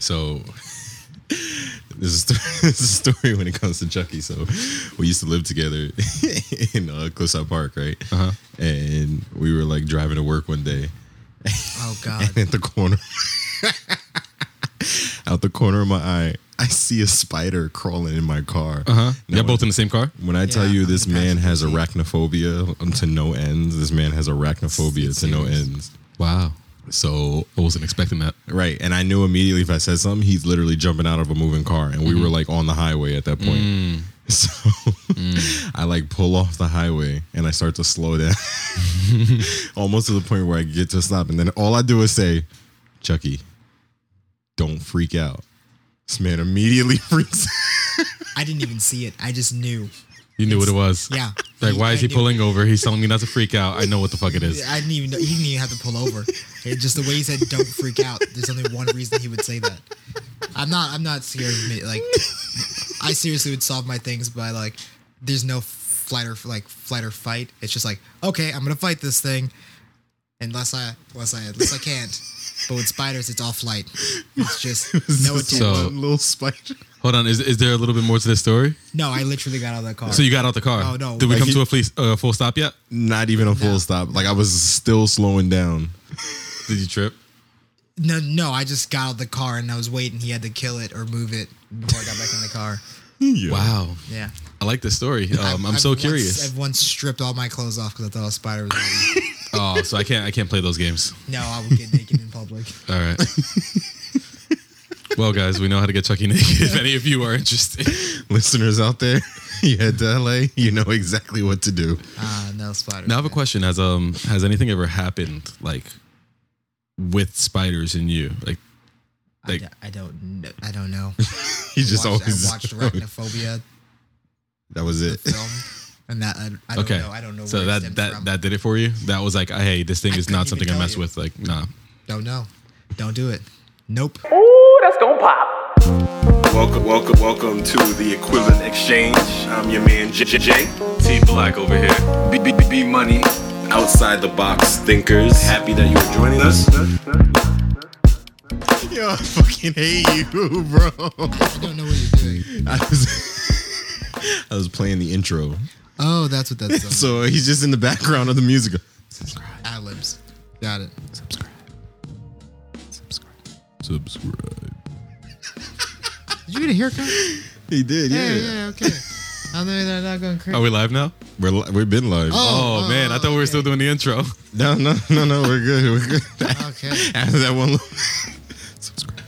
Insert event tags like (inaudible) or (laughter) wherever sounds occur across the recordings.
So (laughs) this is, (laughs) is a story when it comes to Chucky. So we used to live together (laughs) in uh, Cliffside Park, right? Uh-huh. And we were like driving to work one day, Oh God. and at the corner, out the corner of my eye, I see a spider crawling in my car. Uh huh. Y'all both in the same car? When I tell Yeah, you this man has arachnophobia to no ends, this man has arachnophobia to no ends. Wow. So I wasn't expecting that. Right. And I knew immediately if I said something, he's literally jumping out of a moving car. And we were mm-hmm. like on the highway at that point. Mm. (laughs) So mm. I like pull off the highway and I start to slow down (laughs) almost to the point where I get to stop. And then all I do is say, Chucky, don't freak out. This man immediately (laughs) freaks out. I didn't even see it. I just knew. You knew what it was. Yeah. Like, why I is he knew. pulling over? He's telling me not to freak out. I know what the fuck it is. I didn't even know. He didn't even have to pull over. It, just the way he said, "Don't freak out." There's only one reason he would say that. I'm not. I'm not scared of me. Like, I seriously would solve my things by like, there's no flight or like flight or fight. It's just like, okay, I'm gonna fight this thing, unless I, unless I, unless I can't. But with spiders, it's all flight. It's just (laughs) no Just attempt. So- one little spider. Hold on. Is, is there a little bit more to this story? no, I literally got out of the car. So you got out the car. Oh, no. Did we Like come he- to a fleece, uh, full stop yet? Not even a full No. stop. Like I was still slowing down. Did you trip? no, no, I just got out of the car and I was waiting. He had to kill it or move it before I got back in the car. (laughs) Yeah. Wow. Yeah. I like this story. Um, I'm I've so once- curious. I've once stripped all my clothes off because I thought a spider was on me. (laughs) Oh, so I can't I can't play those games. No, I would get naked in public. All right. (laughs) well, guys, we know how to get Chucky naked. If any of you are interested, Listeners out there, (laughs) you head to LA, you know exactly what to do. Ah, no spiders. now I have a question: Has um has anything ever happened like with spiders in you? Like, I, like d- I don't. Know, I don't know. (laughs) He just watched, always I watched (laughs) Arachnophobia That was it. film, and that I, I don't okay, know. I don't know. So where that stemmed that from. that did it for you. That was like, hey, this thing I is couldn't something I mess you. with. Like, nah. don't know. Don't do it. Nope. Ooh, that's gonna pop. Welcome, welcome, welcome to the Equivalent Exchange. I'm your man JJ. T Black over here. B B B B Money. Outside the box thinkers. Happy that you're joining us. Yo, I fucking hate you, (laughs) bro. I don't know what you're doing. I was, (laughs) I was playing the intro. Oh, that's what that's. (laughs) So he's just in the background of the music. ad libs. Got it. Subscribe. Subscribe. Did you get a haircut? He did, yeah. Yeah, yeah, okay. I'm they're not going crazy. Are we live now? We're li- we've been live. Oh, oh, Oh, man, I thought we were okay. still doing the intro. No, no, no, no. We're good. We're good. Okay. (laughs) After that one. Subscribe.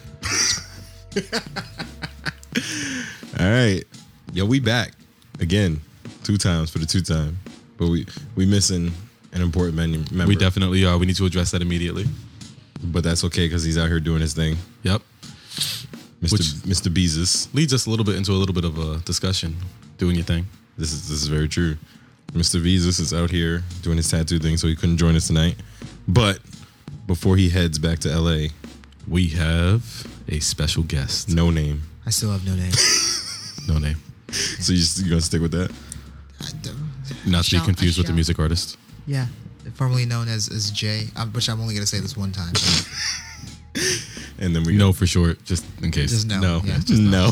(laughs) All right, yo, we back again, two times for the two time, but we we missing an important menu member. We definitely are. We need to address that immediately. But that's okay because he's out here doing his thing, Yep. Mr. Which- Mr. Beezus. Leads us a little bit into a little bit of a discussion. Doing your thing. This is this is very true. Mr. Beezus is out here doing his tattoo thing, so he couldn't join us tonight. But before he heads back to LA, We have a special guest. no name. I still have no name. (laughs) No name. So you just, you gonna stick with that? I don't- Not to be Shall- confused with the shall. music artist. Yeah, formerly known as as Jay, um, which I'm only gonna say this one time. (laughs) And then we No, for short, just in case. Just no. no, Yeah, no.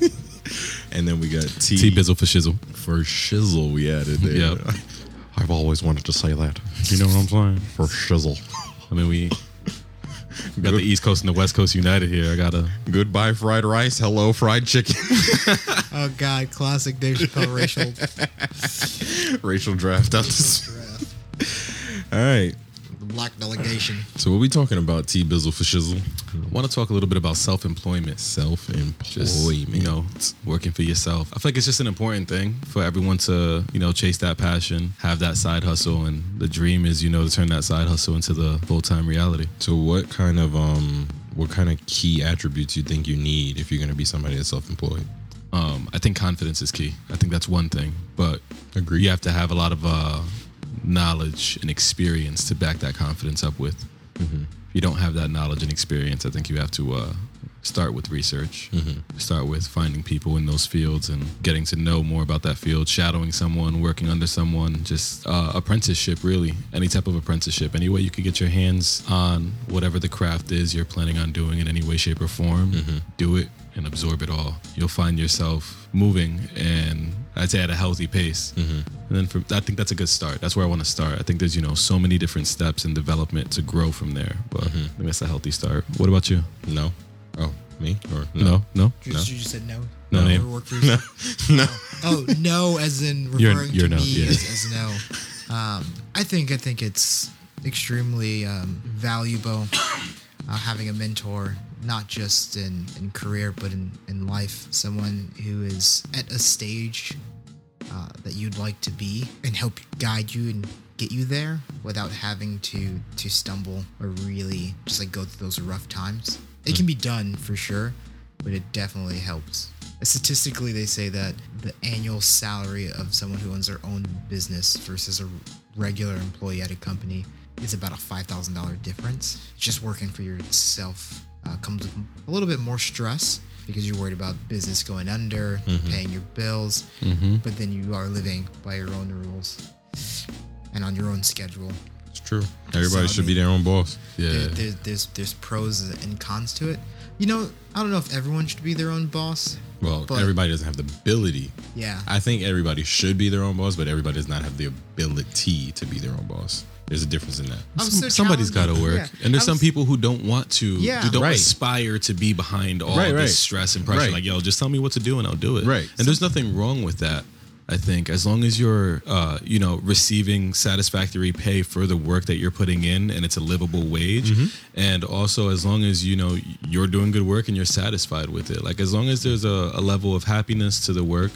(laughs) and then we got T, T Bizzle for shizzle. for shizzle. We added there. Yep. (laughs) I've always wanted to say that You know what I'm saying? for shizzle. I mean, we, we got the East Coast and the West Coast united here. I gotta. Goodbye fried rice. Hello fried chicken. oh God, classic Dave Chappelle racial Racial draft out this. draft. All right. The black delegation. So what we talking about? T Bizzle for shizzle. I want to talk a little bit about self-employment. Self Just employment. you know, working for yourself. I feel like it's just an important thing for everyone to you know chase that passion, have that side hustle, and the dream is you know to turn that side hustle into the full-time reality. So what kind of um what kind of key attributes you think you need if you're gonna be somebody that's self employed? Um, I think confidence is key. I think that's one thing, but Agree. you have to have a lot of uh, knowledge and experience to back that confidence up with. If you don't have that knowledge and experience, I think you have to uh, start with research. Start with finding people in those fields and getting to know more about that field, shadowing someone, working under someone, just uh, apprenticeship, really. Any type of apprenticeship. Any way you could get your hands on whatever the craft is you're planning on doing in any way, shape, or form, do it and absorb it all. You'll find yourself moving and I'd say at a healthy pace. And then from, I think that's a good start. That's where I want to start. I think there's, you know, so many different steps in development to grow from there. But I think that's a healthy start. What about you? No. Oh, me or No, no. You, just, you just said no. No Never name. worked for yourself? (laughs) no. Oh no, as in (laughs) You're- referring you're to no, me yeah. as, as no. Um, I think I think it's extremely um, valuable uh, having a mentor, not just in, in career but in, in life. Someone who is at a stage uh, that you'd like to be and help guide you and get you there without having to to stumble or really just like go through those rough times. It can be done for sure, but it definitely helps. Statistically, they say that the annual salary of someone who owns their own business versus a regular employee at a company is about a five thousand dollar difference. Just working for yourself uh, comes with a little bit more stress because you're worried about business going under, paying your bills, but then you are living by your own rules and on your own schedule. It's true. Everybody So, I should be their own boss. Yeah. There, there, there's there's pros and cons to it. You know, I don't know if everyone should be their own boss. Well, But- everybody doesn't have the ability. Yeah. I think everybody should be their own boss, but everybody does not have the ability to be their own boss. There's a difference in that. I was so Somebody's got to work, Yeah. and there's I some people who don't want to, Yeah. who don't Right. aspire to be behind all Right, right. this stress and pressure. Right. Like, yo, just tell me what to do and I'll do it. Right. And there's nothing wrong with that. I think as long as you're, uh, you know, receiving satisfactory pay for the work that you're putting in, and it's a livable wage, Mm-hmm. and also as long as you know you're doing good work and you're satisfied with it. Like as long as there's a, a level of happiness to the work,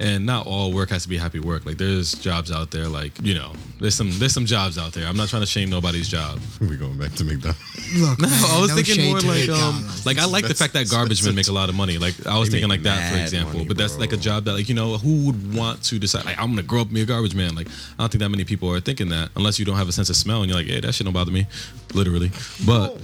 and not all work has to be happy work. Like there's jobs out there, like you know, there's some there's some jobs out there. I'm not trying to shame nobody's job. (laughs) We're going back to McDonald's. Look, No, man, I was no thinking more like um like I like the fact that garbage men make a lot of money. Like I was thinking like that for example. money, but that's like a job that like you know who would want to decide like I'm gonna grow up and be a garbage man. Like I don't think that many people are thinking that unless you don't have a sense of smell and you're like, hey, that shit don't bother me, literally. But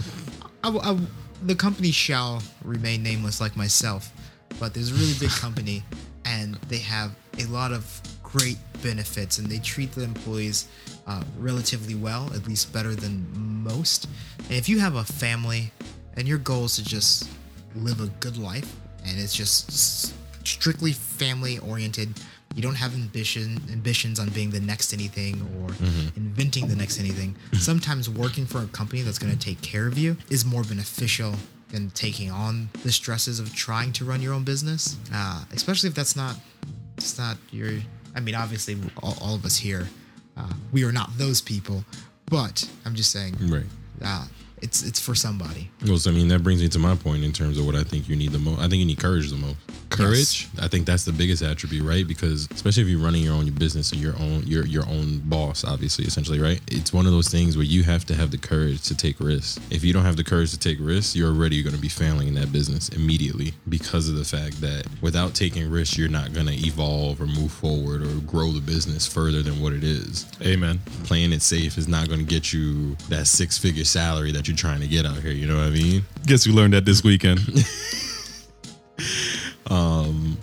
I w- I w- the company shall remain nameless, like myself, but there's a really big company, and they have a lot of great benefits, and they treat the employees uh, relatively well, at least better than most. And if you have a family, and your goal is to just live a good life, and it's just strictly family oriented. You don't have ambition ambitions on being the next anything or inventing the next anything. (laughs) Sometimes working for a company that's going to take care of you is more beneficial than taking on the stresses of trying to run your own business. Uh, especially if that's not it's not your. I mean, obviously, all, all of us here, uh, we are not those people. But I'm just saying, Right. uh, it's it's for somebody. Well, so I mean, that brings me to my point in terms of what I think you need the most. I think you need courage the most. Courage? I think that's the biggest attribute, right? Because especially if you're running your own business and your own your your own boss, obviously, essentially, right? It's one of those things where you have to have the courage to take risks. If you don't have the courage to take risks, you're already going to be failing in that business immediately because of the fact that without taking risks, you're not going to evolve or move forward or grow the business further than what it is amen. playing it safe is not going to get you that six figure salary that you're trying to get out here. You know what I mean? Guess we learned that this weekend. (laughs) Um,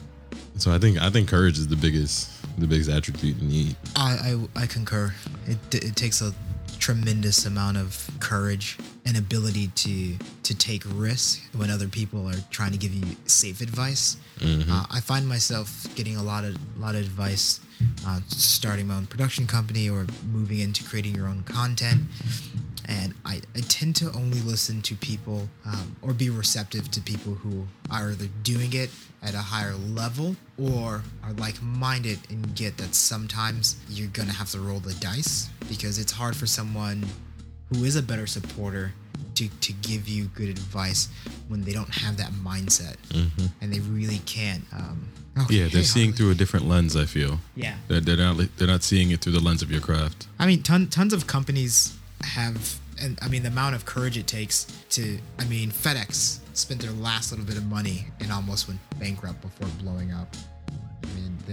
so I think I think courage is the biggest the biggest attribute you need. I, I, I concur. It, it takes a tremendous amount of courage and ability to to take risks when other people are trying to give you safe advice. Uh, I find myself getting a lot of a lot of advice, uh, starting my own production company or moving into creating your own content. And I, I tend to only listen to people um, or be receptive to people who are either doing it at a higher level or are like minded and get that sometimes you're going to have to roll the dice because it's hard for someone who is a better supporter to, to give you good advice when they don't have that mindset and they really can't. Um, okay, yeah, they're hey, seeing Harley. through a different lens. I feel. Yeah. They're, they're not they're not seeing it through the lens of your craft. I mean, ton, tons of companies have, and I mean, the amount of courage it takes to, I mean, FedEx spent their last little bit of money and almost went bankrupt before blowing up.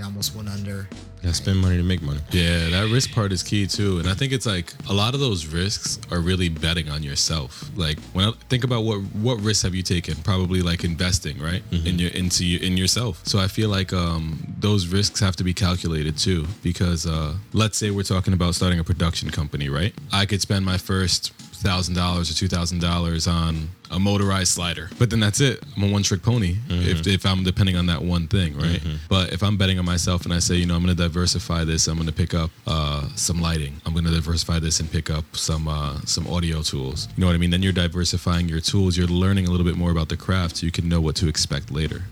I mean, They almost went under. Yeah, spend money to make money. Yeah, that risk part is key too. And I think it's like a lot of those risks are really betting on yourself. Like when I think about what what risks have you taken? Probably like investing, right? In your into you in yourself. So I feel like um those risks have to be calculated too because uh let's say we're talking about starting a production company, right? I could spend my first thousand dollars or two thousand dollars on a motorized slider, but then that's it. I'm a one trick pony if, if I'm depending on that one thing, right? But if I'm betting on myself and I say, you know, I'm going to diversify this, I'm going to pick up uh, some lighting, I'm going to diversify this and pick up some uh, some audio tools. You know what I mean? Then you're diversifying your tools. You're learning a little bit more about the craft, so you can know what to expect later.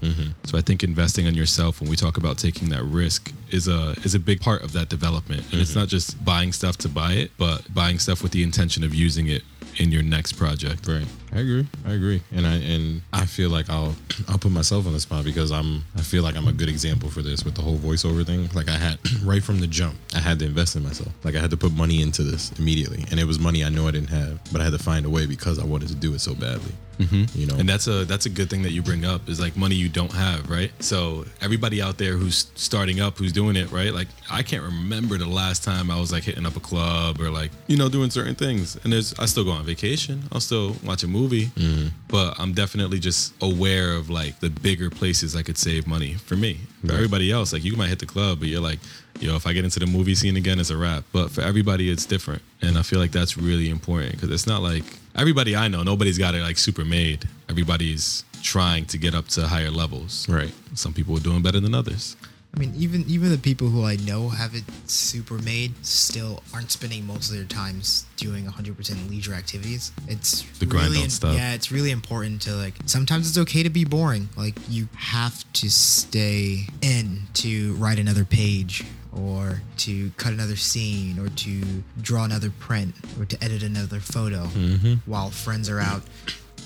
So I think investing on yourself when we talk about taking that risk is a is a big part of that development, and it's not just buying stuff to buy it, but buying stuff with the intention of using it in your next project. Right. I agree. I agree. And I and I feel like I'll (clears throat) I'll put myself on the spot because I'm I feel like I'm a good example for this with the whole voiceover thing. Like I had (clears throat) right from the jump, I had to invest in myself. Like I had to put money into this immediately. And it was money I know I didn't have, but I had to find a way because I wanted to do it so badly. Mm-hmm. You know. And that's a that's a good thing that you bring up is like money you don't have, right? So everybody out there who's starting up, who's doing it, right? Like I can't remember the last time I was like hitting up a club or like you know doing certain things. And there's I still go on vacation, I'll still watch a movie, Mm-hmm. but I'm definitely just aware of like the bigger places I could save money for me. For everybody else, like you might hit the club, but you're like, yo, if I get into the movie scene again, it's a wrap. But for everybody, it's different, and I feel like that's really important because it's not like everybody I know, nobody's got it like super made. Everybody's trying to get up to higher levels. Right. Some people are doing better than others. I mean, even even the people who I know have it super made still aren't spending most of their times doing 100% leisure activities. It's The grind really stuff. Yeah, it's really important to like. Sometimes it's okay to be boring. Like you have to stay in to write another page. Or to cut another scene, or to draw another print, or to edit another photo, mm-hmm. while friends are out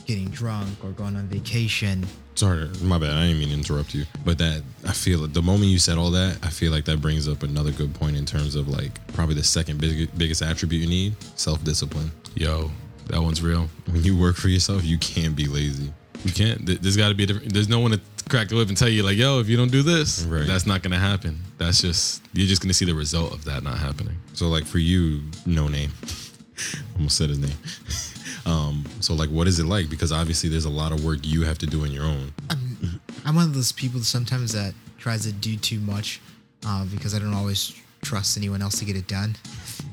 getting drunk or going on vacation. Sorry, my bad. I didn't mean to interrupt you. But that I feel like the moment you said all that, I feel like that brings up another good point in terms of like probably the second big, biggest attribute you need: self discipline. Yo, that one's real. When you work for yourself, you can't be lazy. You can't. There's got to be a different. There's no one to crack the whip and tell you like, yo, if you don't do this, Right. that's not gonna happen. That's just you're just gonna see the result of that not happening. So like for you, no name. (laughs) Almost said his name. (laughs) Um, so like what is it like? Because obviously there's a lot of work you have to do on your own. I'm one of those people sometimes that tries to do too much uh, because I don't always trust anyone else to get it done.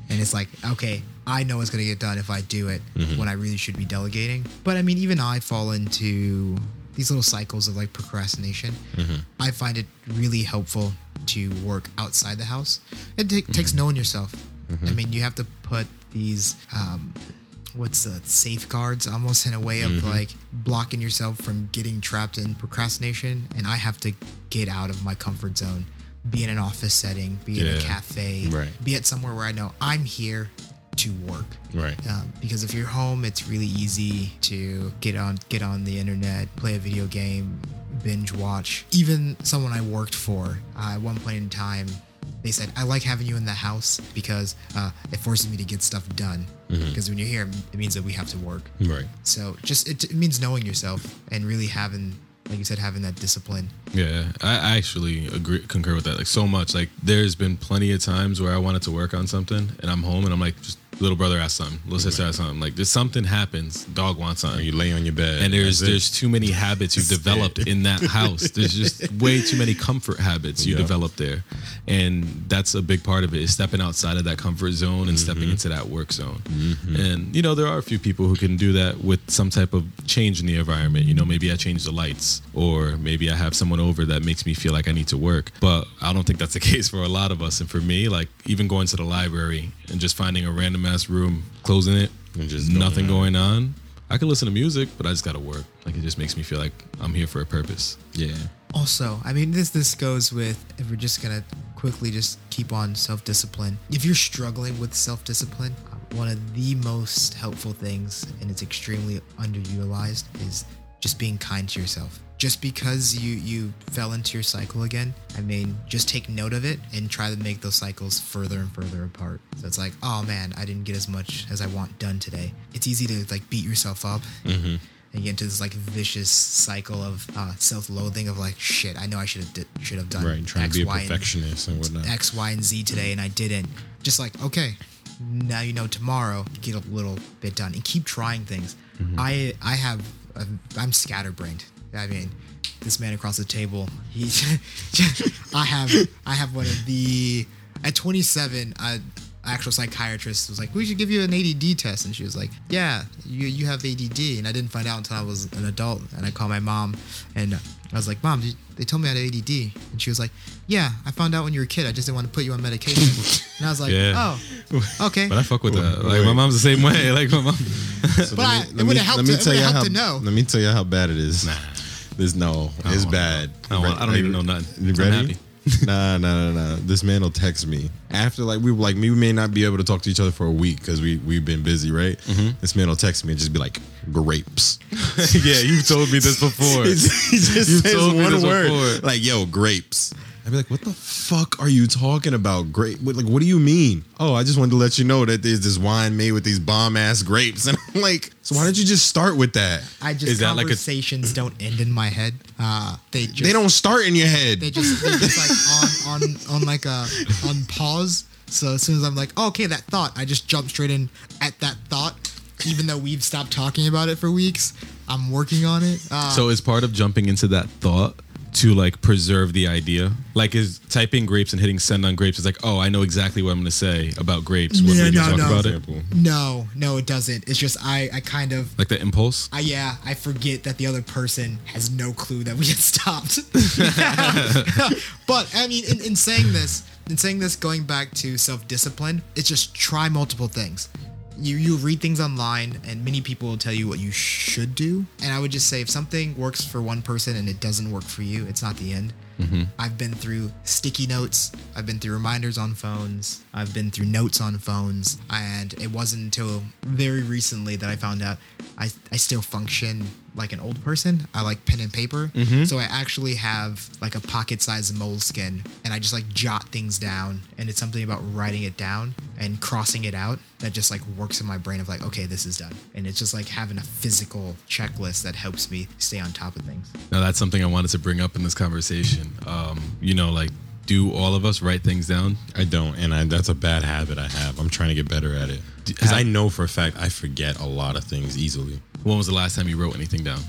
And it's like, okay, I know it's going to get done if I do it when I really should be delegating. But I mean, even I fall into these little cycles of like procrastination. I find it really helpful to work outside the house. It ta- takes knowing yourself. I mean, you have to put these um, what's the safeguards almost in a way of like blocking yourself from getting trapped in procrastination? And i have to get out of my comfort zone be in an office setting be in a cafe Right. be at somewhere where i know i'm here to work. Right. um, because if you're home it's really easy to get on get on the internet play a video game binge watch. Even someone i worked for uh, at one point in time they said i like having you in the house because uh, it forces me to get stuff done because when you're here it means that we have to work Right. so just it, it means knowing yourself and really having like you said having that discipline Yeah, I I actually agree concur with that. Like so much. Like there's been plenty of times where I wanted to work on something and I'm home and I'm like, just little brother asked something, little sister asked something. Like there's something happens, dog wants something. you lay on your bed and there's there's too many habits you've developed in that house. There's just (laughs) way too many comfort habits you Yeah. develop there, and that's a big part of it. Is stepping outside of that comfort zone and stepping Mm-hmm. into that work zone. And you know there are a few people who can do that with some type of change in the environment. You know maybe I change the lights, or maybe I have someone over that makes me feel like I need to work. But I don't think that's the (laughs) case for a lot of us. And for me, like even going to the library and just finding a random ass room, closing it, And just going nothing on. going on. I can listen to music, but I just gotta work. Like it just makes me feel like I'm here for a purpose. yeah. Also, I mean, this this goes with if we're just gonna quickly just keep on self discipline. If you're struggling with self discipline, one of the most helpful things, and it's extremely underutilized, is just being kind to yourself. Just because you you fell into your cycle again, I mean, just take note of it and try to make those cycles further and further apart. So it's like, oh man, I didn't get as much as I want done today. It's easy to like beat yourself up. and get into this like vicious cycle of uh, self-loathing of like shit. I know I should have di- should have done Right, trying X, to be a Y, perfectionist and whatnot. X, Y, and Z today, and I didn't. Just like, okay, now you know tomorrow, get a little bit done, and keep trying things. I I have I'm scatterbrained. I mean, this man across the table, he, (laughs) I have I have one of the at 27. A actual psychiatrist was like, we should give you an ADD test, and she was like, yeah, you you have ADD, and I didn't find out until I was an adult, and I called my mom, and I was like, mom, they told me I had ADD, and she was like, yeah, I found out when you were a kid. I just didn't want to put you on medication, and I was like, Yeah. oh, (laughs) okay. But I fuck with that. Like my mom's the same way. (laughs) Like my mom. So But I- it would've helped to- it would've helped to know. Let me tell you how bad it is. Nah. There's no, I it's don't bad. I don't, want- I don't even know nothing. You I'm ready? happy. (laughs) nah, nah, nah, nah. This man will text me after like we like me. We may not be able to talk to each other for a week because we we've been busy, right? Mm-hmm. This man will text me and just be like grapes. (laughs) yeah, you've told me this before. (laughs) he just You says told me one this word before. like yo grapes. I'd be like, what the fuck are you talking about? Grape? what- Like, what do you mean? Oh, I just wanted to let you know that there's this wine made with these bomb ass grapes, (laughs) and I'm like, so why don't you just start with that? I just Is that like a- conversations don't end in my head. Uh, they just, they don't start in your head. They just they just like on on on like a on pause. So as soon as I'm like, oh, okay, that thought, I just jump straight in at that thought. Even though we've stopped talking about it for weeks, I'm working on it. Uh, So is part of jumping into that thought to like preserve the idea? Like is typing grapes and hitting send on grapes is like, oh, I know exactly what I'm gonna say about grapes when Yeah, we no, talk no. about it. No, no, it doesn't. It's just I I kind of Like the impulse. I yeah, I forget that the other person has no clue that we had stopped. (laughs) (laughs) but I mean, in, in saying this, in saying this, going back to self discipline, it's just try multiple things. You you read things online, and many people will tell you what you should do. And I would just say, if something works for one person and it doesn't work for you, it's not the end. Mm-hmm. I've been through sticky notes. I've been through reminders on phones. I've been through notes on phones. And it wasn't until very recently that I found out I, I still function like an old person. I like pen and paper. Mm-hmm. So I actually have like a pocket sized Moleskine and I just like jot things down. And it's something about writing it down and crossing it out that just like works in my brain of like, okay, this is done. And it's just like having a physical checklist that helps me stay on top of things. Now that's something I wanted to bring up in this conversation. Um, you know, like do all of us write things down? I don't, and I, that's a bad habit I have. I'm trying to get better at it because I know for a fact I forget a lot of things easily. When was the last time you wrote anything down?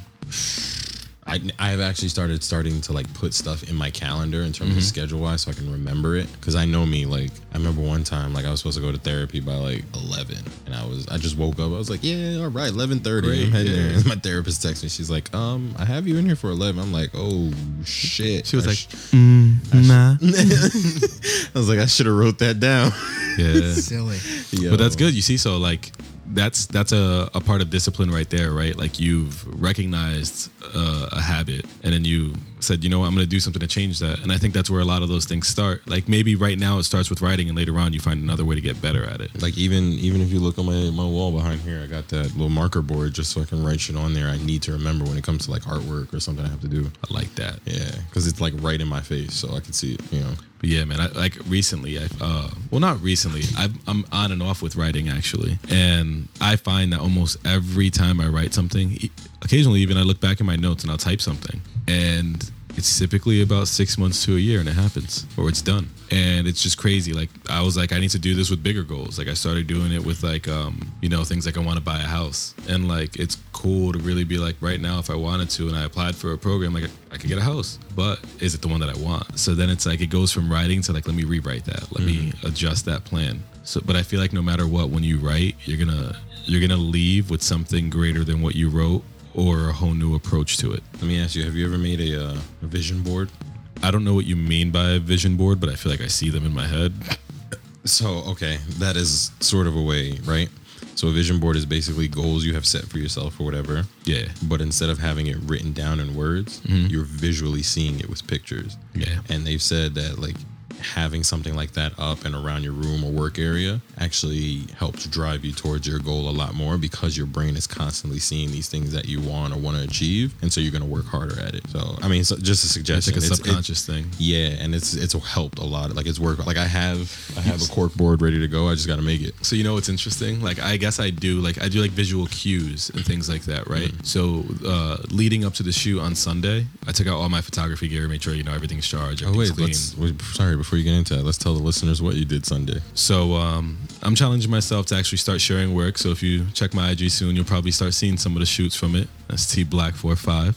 I I have actually started starting to like put stuff in my calendar in terms of schedule wise so I can remember it because I know me like I remember one time like I was supposed to go to therapy by like 11 and I was I just woke up I was like yeah all right 11:30 Great, I'm heading yeah. there. (laughs) And my therapist texts me she's like um I have you in here for 11 I'm like oh shit She was I like, sh- nah. (laughs) I was like I should have wrote that down Yeah. (laughs) Silly. Yo. But that's good. You see, so like that's that's a, a part of discipline right there, right? Like you've recognized uh, a habit and then you said, you know what, I'm going to do something to change that. And I think that's where a lot of those things start. Like maybe right now it starts with writing and later on you find another way to get better at it. Like even even if you look on my, my wall behind here, I got that little marker board just so I can write shit on there. I need to remember when it comes to like artwork or something I have to do. I like that. Yeah, because it's like right in my face, so I can see it. You know, But yeah, man. I, like recently, I uh, well, not recently. i I'm on and off with writing actually, and I find that almost every time I write something, occasionally even I look back in my notes and I'll type something, and it's typically about six months to a year, and it happens or it's done, and it's just crazy. Like I was like, I need to do this with bigger goals. Like I started doing it with like, um, you know, things like I want to buy a house, and like it's cool to really be like, right now, if I wanted to, and I applied for a program, like I could get a house, but is it the one that I want? So then it's like it goes from writing to like, let me rewrite that, let me adjust that plan. So, but I feel like no matter what, when you write, you're gonna you're gonna leave with something greater than what you wrote or a whole new approach to it. let me ask you: Have you ever made a, uh, a vision board? I don't know what you mean by a vision board, but I feel like I see them in my head. So okay, that is sort of a way, right? So a vision board is basically goals you have set for yourself or whatever. Yeah. But instead of having it written down in words, you're visually seeing it with pictures. Yeah. And they've said that like having something like that up and around your room or work area actually helps drive you towards your goal a lot more because your brain is constantly seeing these things that you want or want to achieve, and so you're going to work harder at it. So, I mean, so just a It's suggestion. like a It's- it- subconscious thing. yeah, and it's it's helped a lot. Like it's worked. Like I have I have a (laughs) cork board ready to go. I just got to make it. So you know what's interesting? Like I guess I do like I do like visual cues and things like that, right? Mm-hmm. So uh, leading up to the shoot on Sunday, I took out all my photography gear, made sure you know everything's charged, Oh wait, clean. let's. Sorry, before you get into that, let's tell the listeners what you did Sunday. So um, I'm challenging myself to actually start sharing work. So if you check my IG soon, you'll probably start seeing some of the shoots from it. That's T Black four five.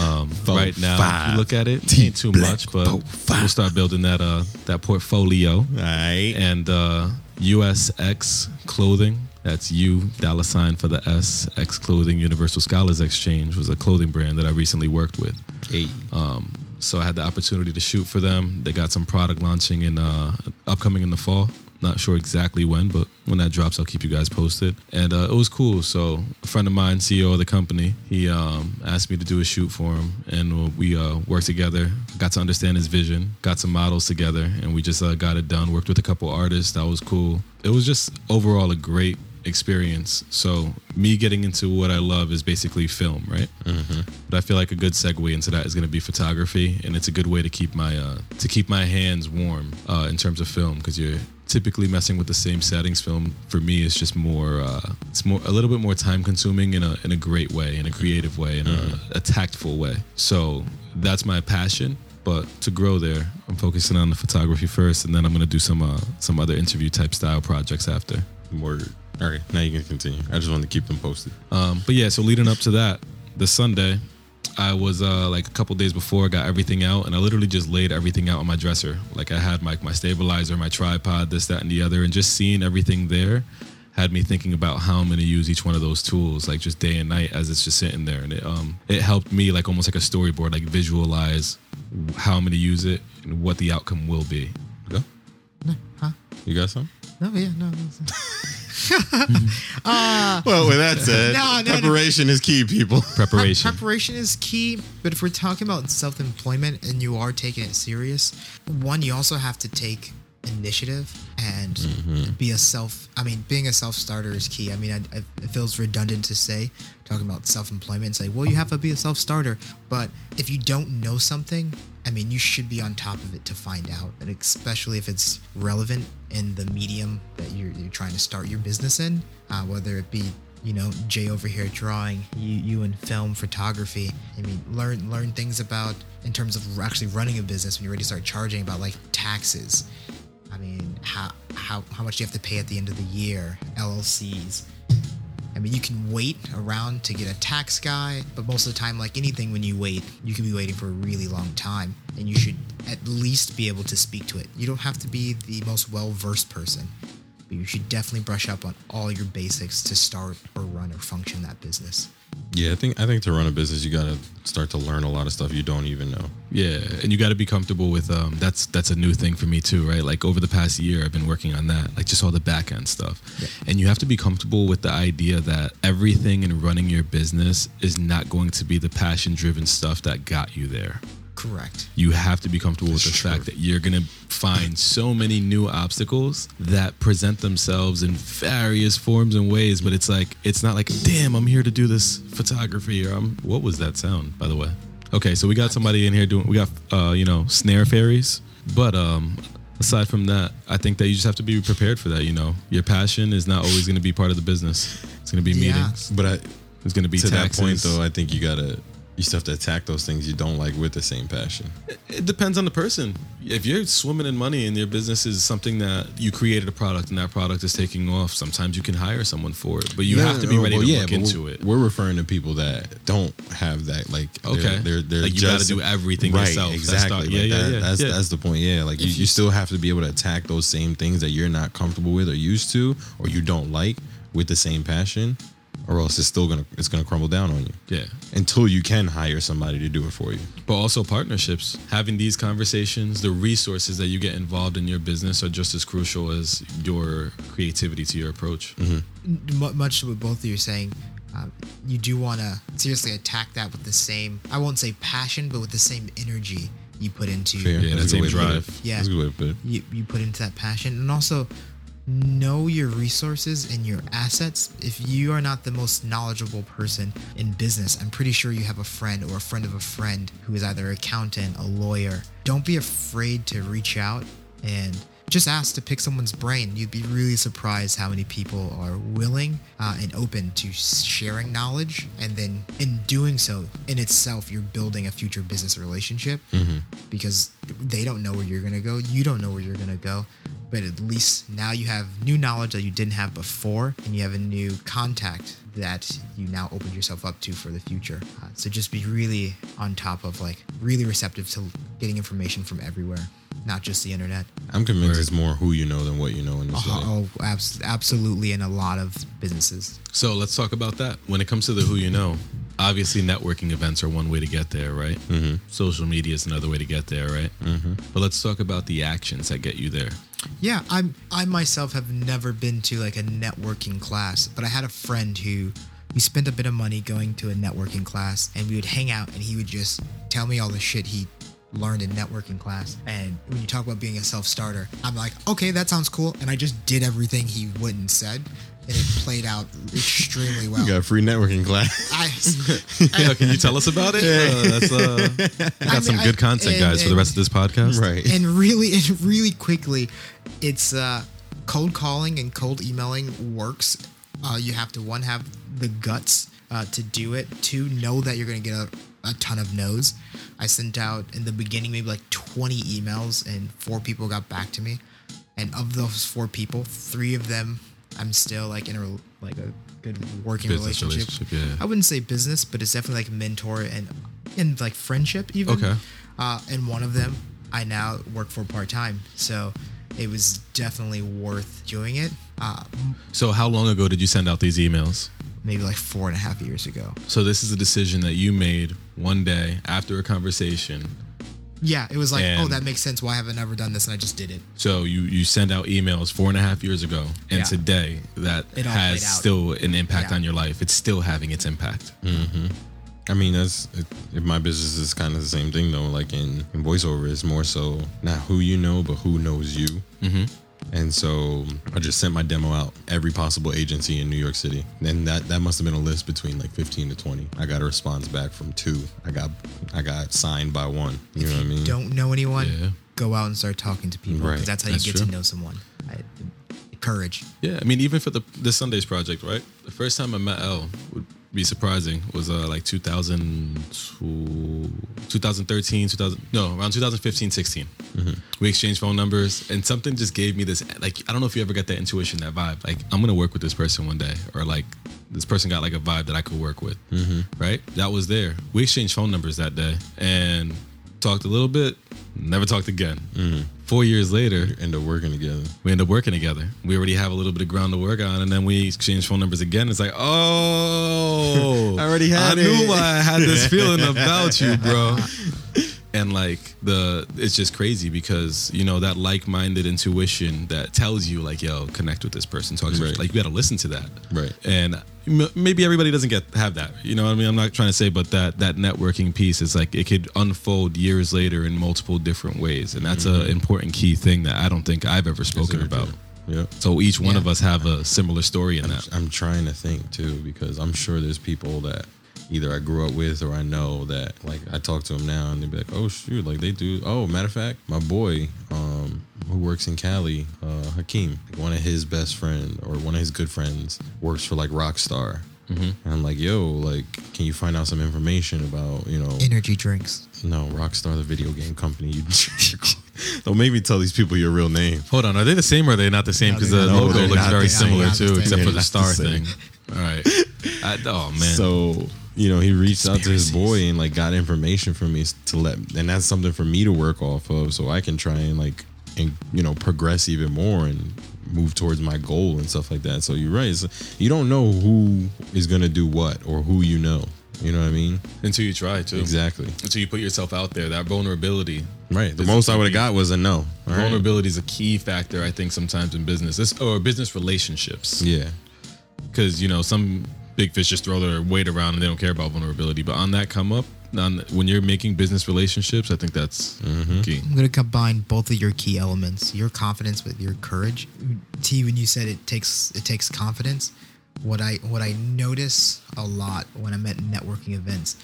Um, Four, right now, if you look at it, T ain't too Black much, but we'll start building that uh, that portfolio. All right. and uh, USX Clothing. That's U dollar sign for the S X Clothing Universal Scholars Exchange was a clothing brand that I recently worked with. Hey. Um, so I had the opportunity to shoot for them. They got some product launching in uh, upcoming in the fall. Not sure exactly when, but when that drops, I'll keep you guys posted. And uh, it was cool. So a friend of mine, CEO of the company, he um, asked me to do a shoot for him, and we uh, worked together. Got to understand his vision. Got some models together, and we just uh, got it done. Worked with a couple artists. That was cool. It was just overall a great experience. So me getting into what I love is basically film, right? But I feel like a good segue into that is going to be photography, and it's a good way to keep my uh, to keep my hands warm uh, in terms of film because you're typically messing with the same settings. Film for me is just more uh, it's more a little bit more time consuming in a in a great way, in a creative way, in a, a tactful way. So that's my passion. But to grow there, I'm focusing on the photography first, and then I'm gonna do some uh, some other interview type style projects after. Word. All right. Now you can continue. I just want to keep them posted. Um, but yeah, so leading up to that, the Sunday, I was uh, like a couple days before, I got everything out, and I literally just laid everything out on my dresser. Like I had my my stabilizer, my tripod, this, that, and the other, and just seeing everything there had me thinking about how I'm gonna use each one of those tools, like just day and night as it's just sitting there, and it um it helped me like almost like a storyboard, like visualize how I'm gonna use it and what the outcome will be. Go. No, huh? You got some? No, yeah, no. (laughs) (laughs) Uh, no. Well, with that said, No, no, no. preparation is key, people. (laughs) Preparation. Preparation is key, but if we're talking about self employment and you are taking it serious, one, you also have to take initiative and Mm-hmm. be a self. I mean, being a self starter is key. I mean, I, I, it feels redundant to say, talking about self employment, and say, well, you have to be a self starter. But if you don't know something, I mean, you should be on top of it to find out, and especially if it's relevant in the medium that you're, you're trying to start your business in, uh, whether it be you know Jay over here drawing, you you in film photography. I mean, learn learn things about in terms of actually running a business when you already start charging about like taxes. I mean, how how how much you have to pay at the end of the year? LLCs. I mean, you can wait around to get a tax guy, but most of the time, like anything, when you wait, you can be waiting for a really long time, and you should at least be able to speak to it. You don't have to be the most well versed person, but you should definitely brush up on all your basics to start or run or function that business. Yeah, I think I think to run a business, you got to start to learn a lot of stuff you don't even know. Yeah, and you got to be comfortable with um. That's that's a new thing for me too, right? Like over the past year, I've been working on that, like just all the back end stuff. And you have to be comfortable with the idea that everything in running your business is not going to be the passion driven stuff that got you there. Correct. You have to be comfortable with the Sure. fact that you're gonna find so many new obstacles that present themselves in various forms and ways. But it's like it's not like, damn, I'm here to do this photography or I'm. What was that sound, by the way? Okay, so we got somebody in here doing. We got uh, you know snare fairies, but um. Aside from that, I think that you just have to be prepared for that. You know, your passion is not always going to be part of the business. It's going to be Yeah. meetings. But I, It's going to be to taxes. that point, though, I think you gotta you still have to attack those things you don't like with the same passion. It depends on the person. If you're swimming in money and your business is something that you created a product and that product is taking off, sometimes you can hire someone for it. But you have to be ready well, to yeah, look into it. We're referring to people that don't have that. Like, they're- Okay. they're they're, Like, you gotta do everything right, yourself. That's Exactly. not- yeah, Like, yeah, that- yeah, That's yeah. that's the point. Yeah, like you you- still have to be able to attack those same things that you're not comfortable with or used to or you don't like with the same passion, or else it's still gonna it's gonna crumble down on you Yeah. until you can hire somebody to do it for you. But also partnerships. Having these conversations, the resources that you get involved in your business are just as crucial as your creativity to your approach. mu- much to what both of you are saying, um, you do want to seriously attack that with the same, I won't say passion, but with the same energy you put into Fair. Yeah, That's that a good same way it. drive. Yeah. That's a good way to put it. you, you put into that passion and also know your resources and your assets if you are not the most knowledgeable person in business i'm pretty sure you have a friend or a friend of a friend who is either an accountant a lawyer. Don't be afraid to reach out and just ask to pick someone's brain. You'd be really surprised how many people are willing uh, and open to sharing knowledge and then in doing so in itself you're building a future business relationship because they don't know where you're going to go. You don't know where you're going to go but at least now you have new knowledge that you didn't have before and you have a new contact that you now open yourself up to for the future. Uh, so just be really on top of like really receptive to getting information from everywhere not just the internet. I'm convinced it's more who you know than what you know in this oh, oh abs- absolutely in a lot of businesses. So let's talk about that. When it comes to the who you know, obviously networking events are one way to get there, right? Mm-hmm. Social media is another way to get there, right? Mm-hmm. But let's talk about the actions that get you there. Yeah, I'm I myself have never been to like a networking class, but I had a friend who we spent a bit of money going to a networking class and we would hang out and he would just tell me all the shit he learned in networking class. And when you talk about being a self-starter, I'm like, "Okay, that sounds cool." And I just did everything he wouldn't said and it played out extremely well. You got a free networking class. I, (laughs) Yeah, can you tell us about it? Uh, that's, uh, we got I some mean, good I- content, and- guys, for the rest of this podcast. right. and really and really quickly it's uh cold calling and cold emailing works uh you have to one have the guts uh, to do it two know that you're gonna get a, a ton of no's i sent out in the beginning maybe like 20 emails and four people got back to me and of those four people three of them i'm still like in a like a good working Business relationship, relationship, yeah. i wouldn't say business but it's definitely like mentor and and like friendship even Okay. uh, and one of them I now work for part time. So it was definitely worth doing it. Uh, So, how long ago did you send out these emails? maybe like four and a half years ago. So, this is a decision that you made one day after a conversation. Yeah, it was like, oh, that makes sense. Why haven't I ever done this? And I just did it. So you you send out emails four and a half years ago, and Yeah. today that It all has played out. still an impact Yeah. on your life. It's still having its impact. I mean, that's it, it, my business is kind of the same thing though. Like in, in voiceover, it's more so not who you know, but who knows you. Mm-hmm. And so I just sent my demo out every possible agency in New York City, and that that must have been a list between like fifteen to twenty. I got a response back from two. I got I got signed by one. You know what I mean? Don't know anyone? Yeah. Go out and start talking to people. Right. That's how you That's get true. to know someone. I, courage. Yeah, I mean, even for the the Sundays project, right? The first time I met Elle would be surprising was uh, like 2000, 2013, 2000, no, around 2015, 16. We exchanged phone numbers, and something just gave me this. Like, I don't know if you ever get that intuition, that vibe. Like, I'm gonna work with this person one day, or like this person got like a vibe that I could work with, right? That was there. We exchanged phone numbers that day and talked a little bit. Never talked again. Mm. Four years later, End up working together. we end up working together. We already have a little bit of ground to work on, and then we exchange phone numbers again. It's like, oh, (laughs) I already had I it. knew I had this (laughs) feeling about you, bro. (laughs) And like the, it's just crazy because you know that like-minded intuition that tells you like, yo, connect with this person. Talk to Right. like you got to listen to that, Right. And maybe everybody doesn't get have that. You know what I mean? I'm not trying to say, but that that networking piece is like it could unfold years later in multiple different ways, and that's Mm-hmm. an important key thing that I don't think I've ever spoken about. Yep. So each one Yeah. of us have a similar story in that. I'm trying to think too because I'm sure there's people that either I grew up with or I know that like I talk to them now and they be like, oh shoot, like they do. Oh, matter of fact, my boy um, who works in Cali, uh, Hakeem, one of his best friend or one of his good friends works for like Rockstar. And I'm like, yo, like, can you find out some information about, you know, Energy drinks. no, Rockstar, the video game company. You (laughs) don't make me tell these people your real name. Hold on, are they the same or are they not the same? Because they're the. No, logo looks very similar too, except for the the star same. thing. All right. I, oh man. So you know, he reached out to his boy and like got information from me to let, and that's something for me to work off of, so I can try and like, and you know, progress even more and move towards my goal and stuff like that. So you're right. It's, you don't know who is gonna do what or who you know. You know what I mean? until you try to. Exactly. Until you put yourself out there, that vulnerability. Right. The most I would have got was a no. All right? Vulnerability is a key factor, I think, sometimes in business this, or business relationships. Yeah. Because, you know, some big fish just throw their weight around and they don't care about vulnerability. But on that come up, on, when you're making business relationships, I think that's mm-hmm. key. I'm gonna combine both of your key elements: your confidence with your courage. T, when you said it takes it takes confidence, what I what I notice a lot when I'm at networking events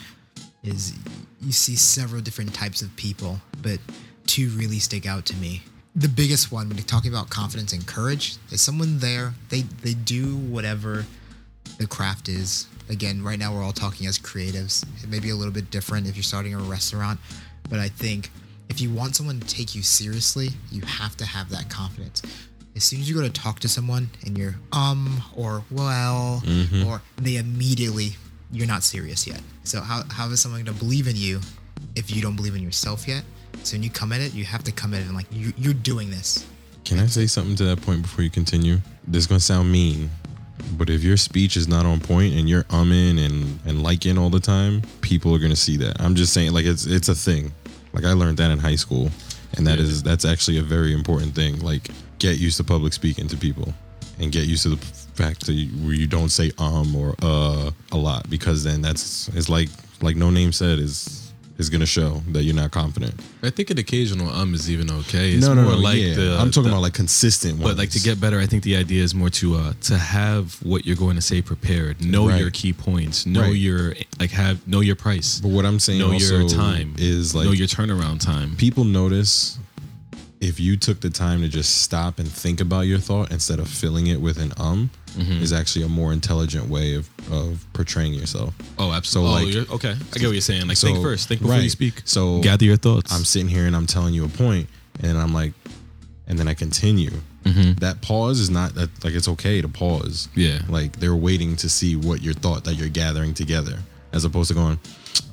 is you see several different types of people, but two really stick out to me. The biggest one when you're talking about confidence and courage is someone there. They they do whatever the craft is. Again, right now we're all talking as creatives. It may be a little bit different if you're starting a restaurant, but I think if you want someone to take you seriously, you have to have that confidence. As soon as you go to talk to someone and you're um or well or they immediately you're not serious yet. So how how is someone going to believe in you if you don't believe in yourself yet? So when you come at it, you have to come at it and like you, you're doing this. Can I say something to that point before you continue? This is gonna sound mean, but if your speech is not on point and you're umming and and liking all the time, people are gonna see that. I'm just saying, like it's it's a thing. Like I learned that in high school, and that is that's actually a very important thing. Like get used to public speaking to people, and get used to the fact that you, where you don't say um or uh a lot because then that's it's like like no name said is is gonna show that you're not confident. I think an occasional um is even okay. It's more like yeah. the I'm talking the- about like consistent ones. But like to get better, I think the idea is more to uh to have what you're going to say prepared, know Right. your key points, know Right. your like have know your price, But what I'm saying know your time, is like know your turnaround time. people notice if you took the time to just stop and think about your thought instead of filling it with an um Mm-hmm. is actually a more intelligent way of, of portraying yourself. Oh, absolutely. So, oh, like- you're, okay, I get what you're saying. Like So, think first, think before you speak. So, gather your thoughts. I'm sitting here and I'm telling you a point and I'm like and then I continue. That pause is not that like it's okay to pause. Mm-hmm. Yeah. Like they're waiting to see what your thought that you're gathering together as opposed to going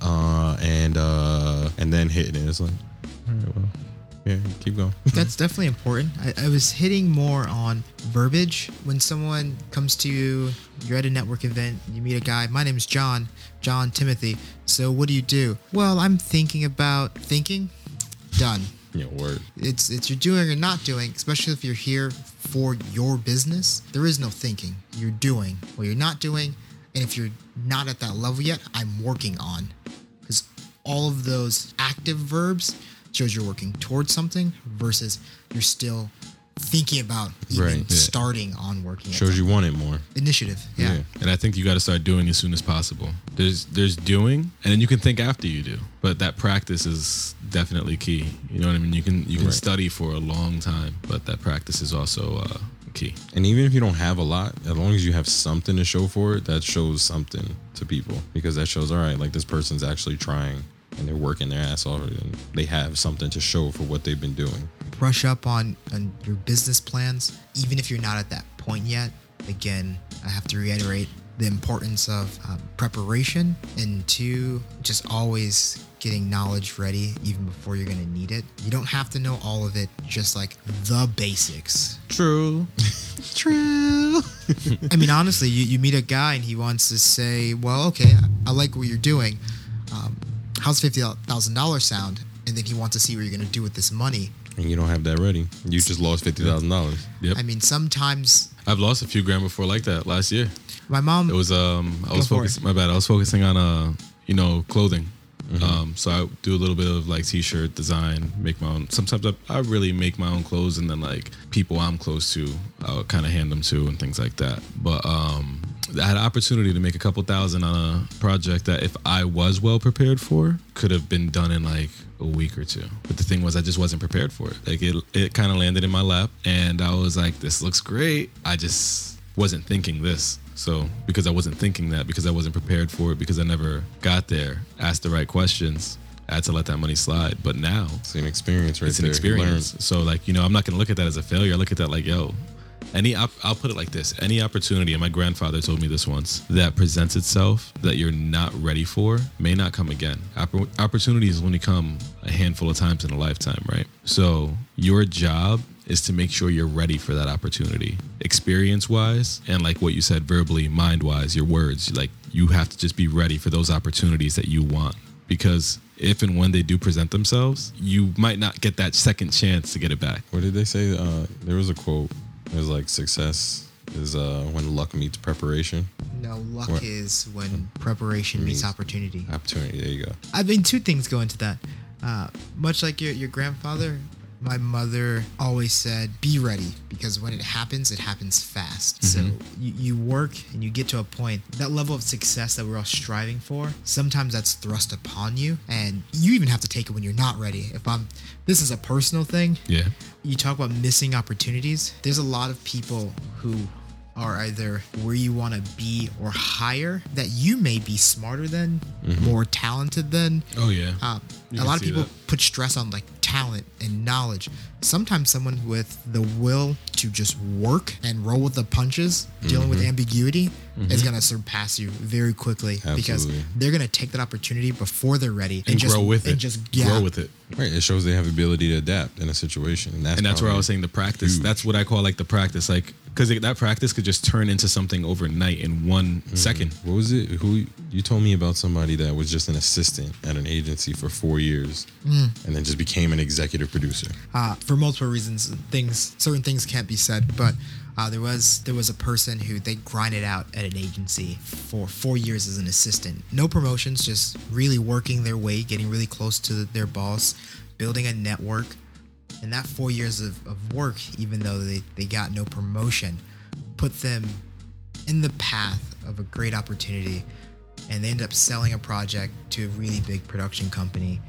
uh and uh and then hitting it. It's like all right, well, yeah, keep going. (laughs) That's definitely important. I, I was hitting more on verbiage when someone comes to you, you're at a network event, you meet a guy. My name's John, John Timothy. So what do you do? Well, I'm thinking about thinking. Done. yeah, word. It's it's you're doing or not doing, especially if you're here for your business. There is no thinking. You're doing what you're not doing, and if you're not at that level yet, I'm working on. Because all of those active verbs shows you're working towards something versus you're still thinking about even Right, yeah. starting on working. Shows you want it more. initiative. Yeah. Yeah. and I think you got to start doing as soon as possible. There's there's doing, and then you can think after you do. But that practice is definitely key. You know what I mean? You can you can Right. study for a long time, but that practice is also uh, key. And even if you don't have a lot, as long as you have something to show for it, that shows something to people because that shows, all right, like this person's actually trying and they're working their ass off and they have something to show for what they've been doing. brush up on, on your business plans, even if you're not at that point yet. Again, I have to reiterate the importance of um, preparation and two, just always getting knowledge ready even before you're going to need it. You don't have to know all of it, just like the basics. True. (laughs) True. I mean, honestly, you, you meet a guy and he wants to say, well, okay, I like what you're doing. Um, how's $50,000 sound? And then he wants to see what you're going to do with this money. And you don't have that ready. You just lost $50,000. Yep. I mean, sometimes I've lost a few grand before like that last year. my mom It was um I was for it. focusing my bad. I was focusing on uh you know clothing. Mm-hmm. Um, so I do a little bit of like t-shirt design, make my own. Sometimes I, I really make my own clothes, and then like people I'm close to, I'll kind of hand them to and things like that. But um, I had an opportunity to make a couple thousand on a project that if I was well prepared for, could have been done in like a week or two. But the thing was, I just wasn't prepared for it. Like it, it kind of landed in my lap, and I was like, "This looks great." I just wasn't thinking this. So because I wasn't thinking that, because I wasn't prepared for it, because I never got there, asked the right questions, I had to let that money slide. But now It's an experience right it's an there. Experience. So like you know, I'm not gonna look at that as a failure. I look at that like yo. Any, op- I'll put it like this: any opportunity, and my grandfather told me this once, that presents itself that you're not ready for, may not come again. Oppor- opportunities only come a handful of times in a lifetime, right? So your job is to make sure you're ready for that opportunity, experience-wise, and like what you said, verbally, mind-wise, your words. Like you have to just be ready for those opportunities that you want because if and when they do present themselves, you might not get that second chance to get it back. What did they say? Uh, there was a quote. It was like success is uh, when luck meets preparation. No, luck What? is when preparation meets opportunity. Opportunity. There you go. I mean, two things go into that. Uh, much like your, your grandfather, my mother always said, be ready because when it happens, it happens fast. So you, you work and you get to a point, that level of success that we're all striving for, sometimes that's thrust upon you. And you even have to take it when you're not ready. If I'm, this is a personal thing. Yeah. You talk about missing opportunities. There's a lot of people who are either where you want to be or higher that you may be smarter than, more talented than. Oh yeah. Uh, a lot of people that. put stress on like talent and knowledge. Sometimes someone with the will to just work and roll with the punches, dealing with mm-hmm. ambiguity, is mm-hmm. gonna surpass you very quickly because they're gonna take that opportunity before they're ready and just grow with and it. just yeah, Grow with it. Right. It shows they have ability to adapt in a situation, and that's and that's where I was saying the practice. huge. That's what I call like the practice, like because that practice could just turn into something overnight in one Mm-hmm. second. What was it? Who you told me about somebody that was just an assistant at an agency for four years, Mm. and then just became an executive producer. uh, for multiple reasons. Things, certain things can't be said, but uh, there was there was a person who they grinded out at an agency for four years as an assistant. No promotions, just really working their way, getting really close to their boss, building a network. And that four years of, of work, even though they, they got no promotion, put them in the path of a great opportunity. And they ended up selling a project to a really big production company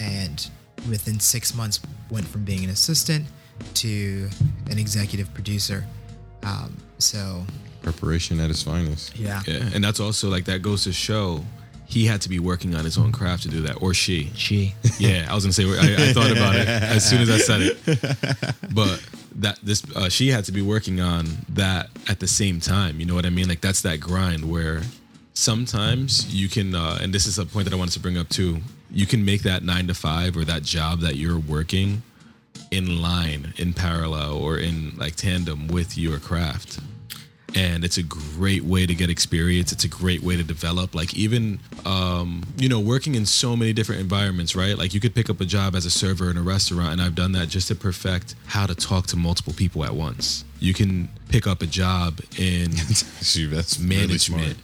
and within six months went from being an assistant to an executive producer. Um, so Preparation at its finest. yeah, Yeah, and that's also like that goes to show he had to be working on his own craft to do that, or she. she Yeah, I was gonna say I, I (laughs) thought about it as soon as I said it, but that this uh, she had to be working on that at the same time. You know what I mean? Like that's that grind where sometimes you can, uh, and this is a point that I wanted to bring up too. You can make that nine to five or that job that you're working in line, in parallel, or in like tandem with your craft and it's a great way to get experience. It's a great way to develop. Like even um, you know working in so many different environments right? Like you could pick up a job as a server in a restaurant and i've done that just to perfect how to talk to multiple people at once you can pick up a job in (laughs) that's really management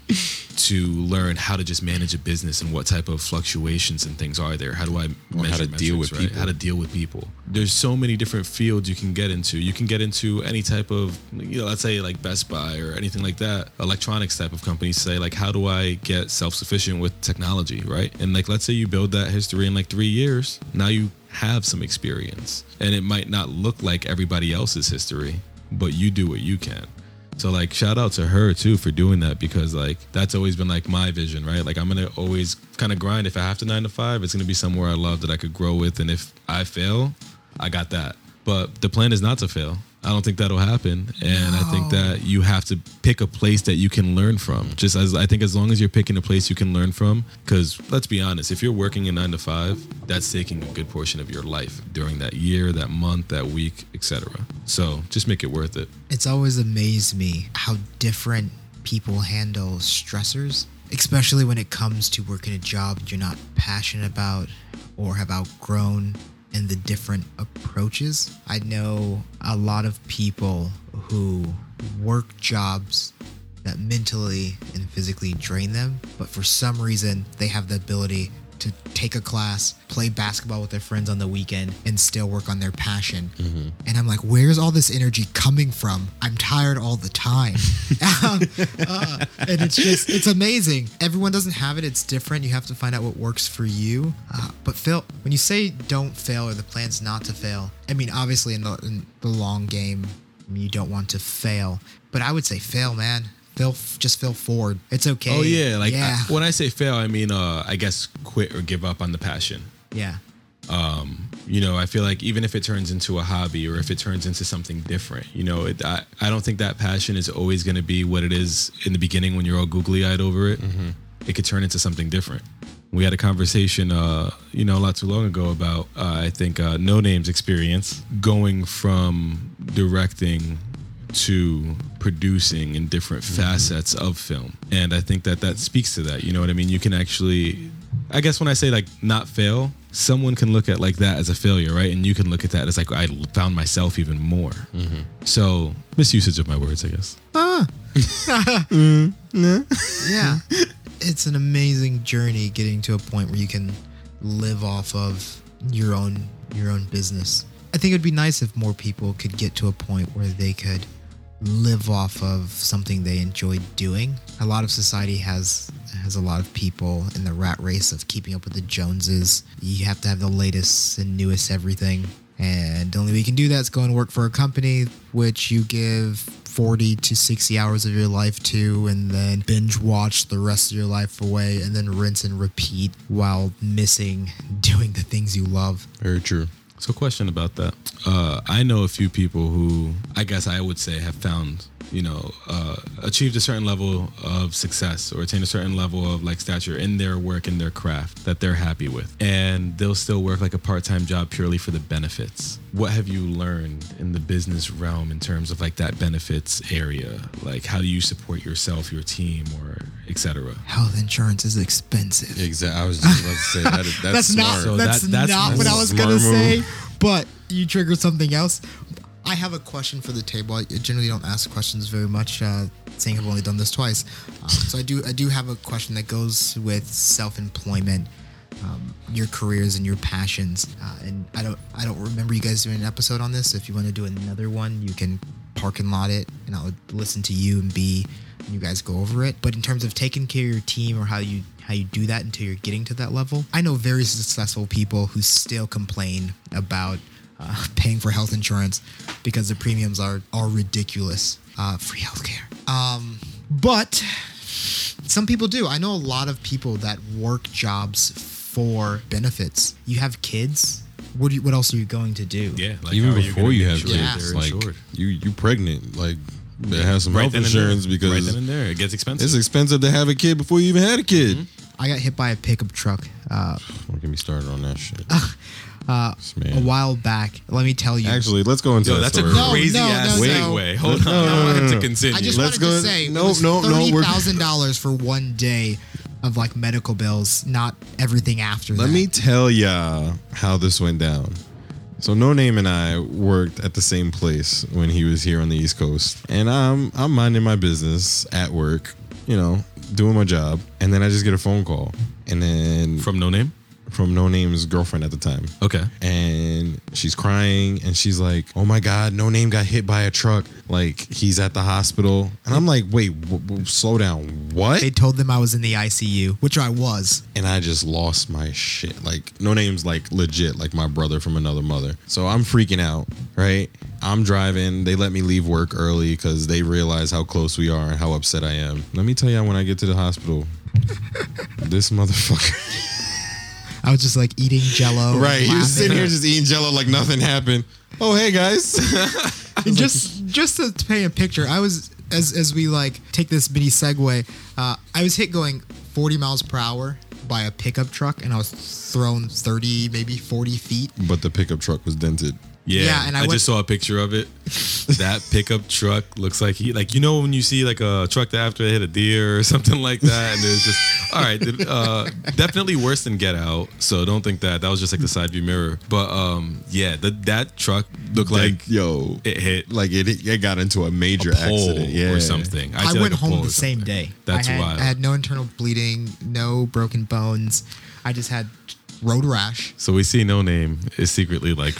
to learn how to just manage a business and what type of fluctuations and things are there. How do I Or how to deal with right? people. How to deal with people. There's so many different fields you can get into. You can get into any type of, you know, let's say like Best Buy or anything like that. Electronics type of companies say like, how do I get self-sufficient with technology, right? And like, let's say you build that history in like three years. Now you have some experience, and it might not look like everybody else's history, but you do what you can. So like shout out to her too for doing that because like that's always been like my vision, right? Like I'm gonna always kind of grind. If I have to nine to five, it's gonna be somewhere I love that I could grow with. And if I fail, I got that. But the plan is not to fail. I don't think that'll happen. And I think that you have to pick a place that you can learn from. Just as I think as long as you're picking a place you can learn from, because let's be honest, if you're working a nine to five, that's taking a good portion of your life during that year, that month, that week, etc. So just make it worth it. it's always amazed me how different people handle stressors, especially when it comes to working a job you're not passionate about or have outgrown and the different approaches. I know a lot of people who work jobs that mentally and physically drain them, but for some reason they have the ability to take a class, play basketball with their friends on the weekend, and still work on their passion. And I'm like, where's all this energy coming from? I'm tired all the time. (laughs) (laughs) Uh, and it's just, it's amazing. Everyone doesn't have it, it's different. You have to find out what works for you. Uh, but Phil, when you say don't fail or the plan's not to fail, I mean, obviously in the, in the long game, you don't want to fail. But I would say fail, man. Fail, just fail forward. It's okay. Oh yeah, like yeah, I- when I say fail, I mean uh, I guess quit or give up on the passion. yeah. Um, You know, I feel like even if it turns into a hobby or if it turns into something different, you know, it, I I don't think that passion is always going to be what it is in the beginning when you're all googly eyed over it. It could turn into something different. We had a conversation, uh, you know, not too long ago about uh, I think uh, No Name's experience going from directing to producing in different mm-hmm. facets of film. And I think that that speaks to that. You know what I mean? You can actually, I guess when I say like not fail, someone can look at like that as a failure, right? And you can look at that as like I found myself even more. Mm-hmm. So misusage of my words, I guess. Ah, (laughs) mm-hmm. yeah, it's an amazing journey getting to a point where you can live off of your own your own business. I think it'd be nice if more people could get to a point where they could live off of something they enjoy doing. A lot of society has has a lot of people in the rat race of keeping up with the Joneses. You have to have the latest and newest everything. And the only way you can do that is go and work for a company which you give 40 to 60 hours of your life to and then binge watch the rest of your life away and then rinse and repeat while missing (laughs) doing the things you love. Very true. So, question about that. Uh, I know a few people who I guess I would say have found, you know, uh, achieved a certain level of success or attained a certain level of like stature in their work in their craft that they're happy with, and they'll still work like a part-time job purely for the benefits. What have you learned in the business realm in terms of like that benefits area? Like, how do you support yourself, your team, or etc. Health insurance is expensive. Exactly. I was just about to say that. Is, (laughs) that's, that's smart. not So that's, that- that's not my what I was gonna move. say. But you triggered something else. I have a question for the table. I generally don't ask questions very much, uh, seeing I've only done this twice. Um, so I do I do have a question that goes with self-employment, um, your careers and your passions. Uh, and I don't I don't remember you guys doing an episode on this. If you want to do another one, you can park and lot it, and I'll listen to you and B, and you guys go over it. But in terms of taking care of your team or how you how you do that until you're getting to that level, I know very successful people who still complain about uh, (laughs) paying for health insurance because the premiums are are ridiculous. Uh, free healthcare. Um, but some people do. I know a lot of people that work jobs for benefits. You have kids. What do you, what else are you going to do? Yeah, like Even before gonna you, make have sure Yeah. kids, they're like insured? you you pregnant, like they have some Right health then and there. insurance because right then and there it gets expensive. it's expensive to have a kid before you even had a kid. I got hit by a pickup truck uh, Don't get me started on that shit. uh, (laughs) Uh, this a while back. Let me tell you. Actually, let's go into Yo, that that's story. a No, crazy no, ass no, segue. no. Hold on, I wanted to continue. I just Let's wanted go- to say no, no, no, thirty we're- thousand dollars for one day of like medical bills, not everything after that. Let that. me tell ya how this went down. So No Name and I worked at the same place when he was here on the East Coast, and I'm I'm minding my business at work, you know, doing my job, and then I just get a phone call, and then from No Name. From No Name's girlfriend at the time, Okay. and she's crying and she's like, "Oh my God, No Name got hit by a truck. Like he's at the hospital." And I'm like, "Wait, w- w- slow down. What?" They told them I was in the ICU, which I was. and I just lost my shit. Like no name's like legit, like my brother from another mother. So I'm freaking out, right? I'm driving. They let me leave work early because they realize how close we are and how upset I am. Let me tell you, when I get to the hospital, (laughs) this motherfucker. (laughs) I was just like eating Jello. right, he was sitting here just eating Jello like nothing happened. Oh hey guys. (laughs) And just just to paint a picture, I was as as we like take this mini segue, uh, I was hit going 40 miles per hour by a pickup truck, and I was thrown 30, maybe 40 feet. but the pickup truck was dented. Yeah, Yeah, and I I, went- just saw a picture of it. (laughs) that pickup truck looks like he, like you know when you see like a truck that after it hit a deer or (laughs) something like that, and it's just all right. Uh, definitely worse than Get Out. So don't think that that was just like the side view mirror. But um, yeah, the, that truck looked like, Like yo, it hit like it, it got into a major a accident. Yeah, or something. I, say, went like, home the same day. That's I had, wild. I had no internal bleeding, no broken bones. I just had road rash. So we see No Name is secretly like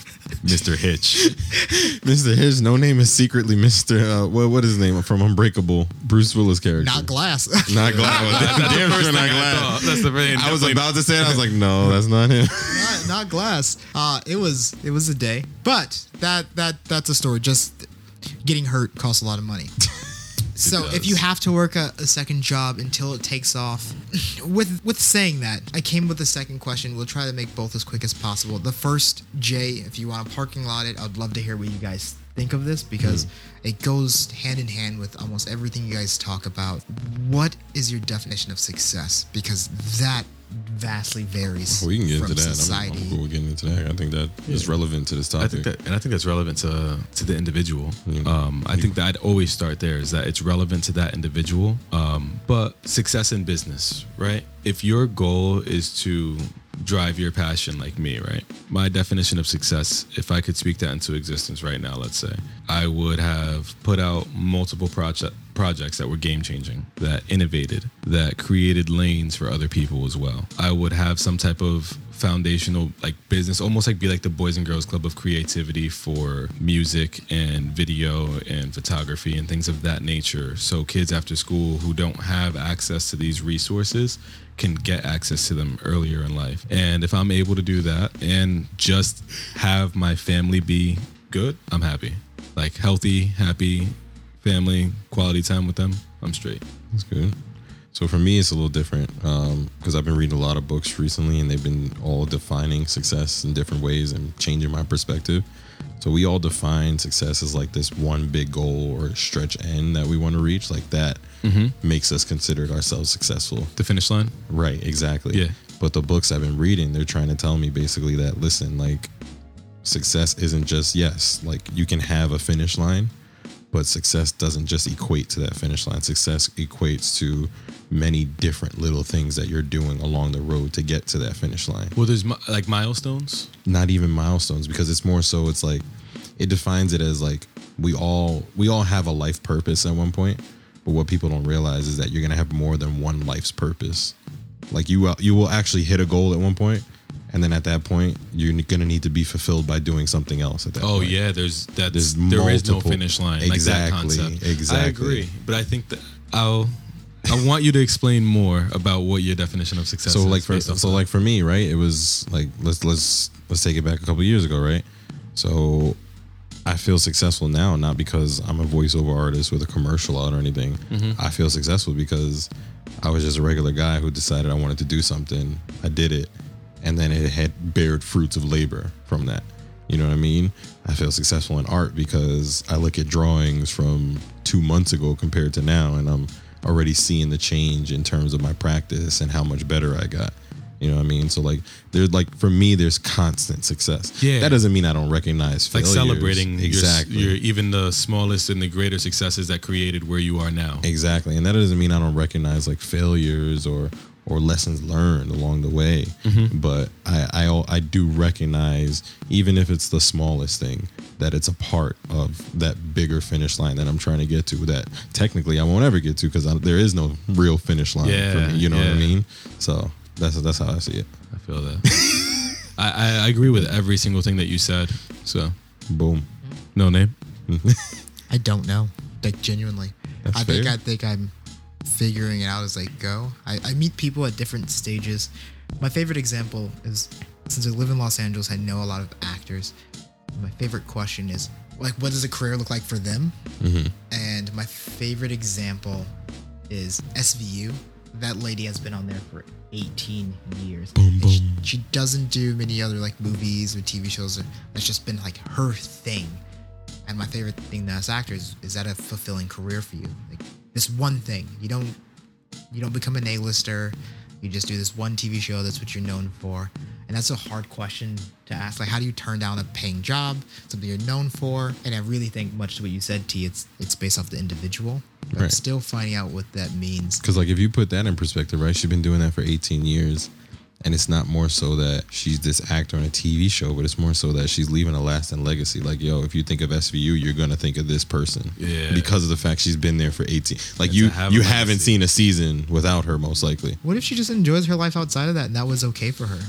Mr. Hitch. (laughs) Mr. Hitch, no name is secretly Mr. Uh, what what is his name from Unbreakable? Bruce Willis character. Not glass. (laughs) Not Glass. That's the (laughs) Damn sure not I Glass. thought. That's the very I was definitely- about to say it. I was like, no, that's not him. not, not glass. Uh, it was it was a day, but that that that's a story. Just getting hurt costs a lot of money. So does. if you have to work a, a second job until it takes off, (laughs) with with saying that, I came with the second question. We'll try to make both as quick as possible. The first, Jay, if you want to parking lot it, I'd love to hear what you guys think of this because mm-hmm. it goes hand in hand with almost everything you guys talk about. What is your definition of success? Because that vastly varies we can get from into that. I'm- society. I'm, cool with getting into that. I think that is relevant to this I topic. think that, and I think that's relevant to to the individual. Yeah. Um, I think that I'd always start there is that it's relevant to that individual. Um, but success in business, right? If your goal is to drive your passion like me, right? My definition of success, if I could speak that into existence right now, let's say, I would have put out multiple project projects that were game changing, that innovated, that created lanes for other people as well. I would have some type of foundational like business almost like be like the boys and girls club of creativity for music and video and photography and things of that nature. So kids after school who don't have access to these resources can get access to them earlier in life. And if i'm able to do that and just have my family be good i'm happy. Like healthy happy family quality time with them i'm straight. That's good. So for me, it's a little different um, because I've been reading a lot of books recently, and they've been all defining success in different ways and changing my perspective. So we all define success as like this one big goal or stretch end that we want to reach. Like that mm-hmm. makes us consider ourselves successful. the finish line Right, exactly. Yeah. But the books I've been reading, they're trying to tell me basically that listen, like success isn't just yes, like you can have a finish line, but success doesn't just equate to that finish line. Success equates to many different little things that you're doing along the road to get to that finish line. well there's like milestones Not even milestones because it's more so it's like it defines it as like we all we all have a life purpose at one point, but what people don't realize is that you're to have more than one life's purpose. Like you uh, you will actually hit a goal at one point, and then at that point you're gonna need to be fulfilled by doing something else. At that Oh point. yeah, there's that's There's there is no finish line. Exactly, like that concept. I exactly. agree, but I think that I'll I want you to explain more about what your definition of success so is. like for so that. like for me right it was like let's let's let's take it back a couple years ago right so i feel successful now not because i'm a voiceover artist with a commercial out or anything Mm-hmm. i feel successful because i was just a regular guy who decided i wanted to do something i did it and then it had bared fruits of labor from that you know what i mean i feel successful in art because i look at drawings from two months ago compared to now and i'm already seeing the change in terms of my practice and how much better I got. You know what I mean? So like there's like for me there's constant success. Yeah. That doesn't mean I don't recognize like failures. celebrating your- exactly. your, even the smallest and the greater successes that created where you are now. Exactly. And that doesn't mean I don't recognize like failures or or lessons learned along the way. Mm-hmm. But I, I I do recognize even if it's the smallest thing that it's a part of that bigger finish line that I'm trying to get to that technically I won't ever get to because there is no real finish line for Yeah, me. You know what I mean? So that's that's how I see it. I feel that. (laughs) I, I I agree with every single thing that you said. So Boom. no name. (laughs) I don't know. Like genuinely. That's I think fair. I think I'm figuring it out as I go. I, I meet people at different stages. My favorite example is since I live in Los Angeles, I know a lot of actors. My favorite question is like, what does a career look like for them? Mm-hmm. And my favorite example is SVU. That lady has been on there for 18 years. Boom, And she- She, doesn't do many other like movies or TV shows. That's just been like her thing. And my favorite thing as actors is that a fulfilling career for you? Like this one thing. You don't you don't become an A-lister. You just do this one TV show. That's what you're known for. And that's a hard question to ask. Like, how do you turn down a paying job, something you're known for? And I really think, much to what you said, T, it's it's based off the individual. But I'm still finding out what that means. Because like if you put that in perspective, right? She's been doing that for 18 years, and it's not more so that she's this actor on a TV show, but it's more so that she's leaving a lasting legacy. Like yo, if you think of SVU, you're gonna think of this person, Yeah. because of the fact she's been there for 18. Like That's you, have you haven't seen a season without her, most likely, What if she just enjoys her life outside of that, and that was okay for her?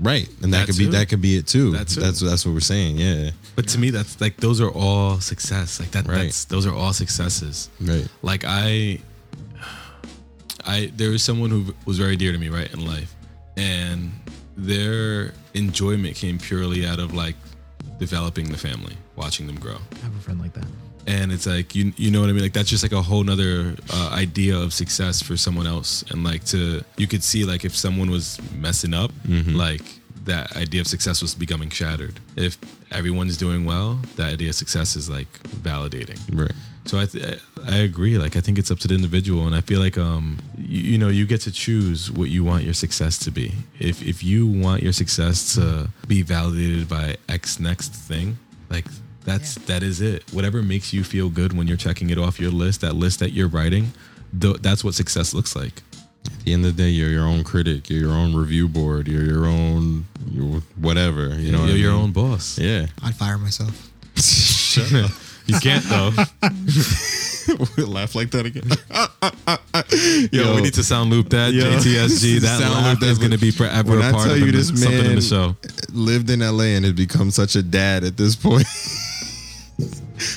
right? And that, That could be that could be it too. That too. That's that's what we're saying. Yeah, But to me, that's like those are all success. Like that. Right. That's those are all successes. right. Like I, I there was someone who was very dear to me, right, in life, and their enjoyment came purely out of like developing the family, watching them grow. I have a friend like that. and it's like you you know what I mean like that's just like a whole nother uh, idea of success for someone else and like to you could see like if someone was messing up like that idea of success was becoming shattered if everyone's doing well that idea of success is like validating Right. So I th- I agree like I think it's up to the individual and I feel like um you, you know you get to choose what you want your success to be if if you want your success to be validated by X next thing like that's Yeah. that is it whatever makes you feel good when you're checking it off your list that list that you're writing th- that's what success looks like At the end of the day, you're your own critic. You're your own review board. You're your own you're whatever. You know, you're I your mean? own boss. Yeah. I'd fire myself. (laughs) (laughs) Shut up. You can't though. (laughs) we Laugh like that again. (laughs) Yo, we need to sound loop that Yo. JTSG. (laughs) That Sound laugh loop that, is going to be forever when a I part tell of you the, this something in man- the show. lived in LA and has become such a dad at this point.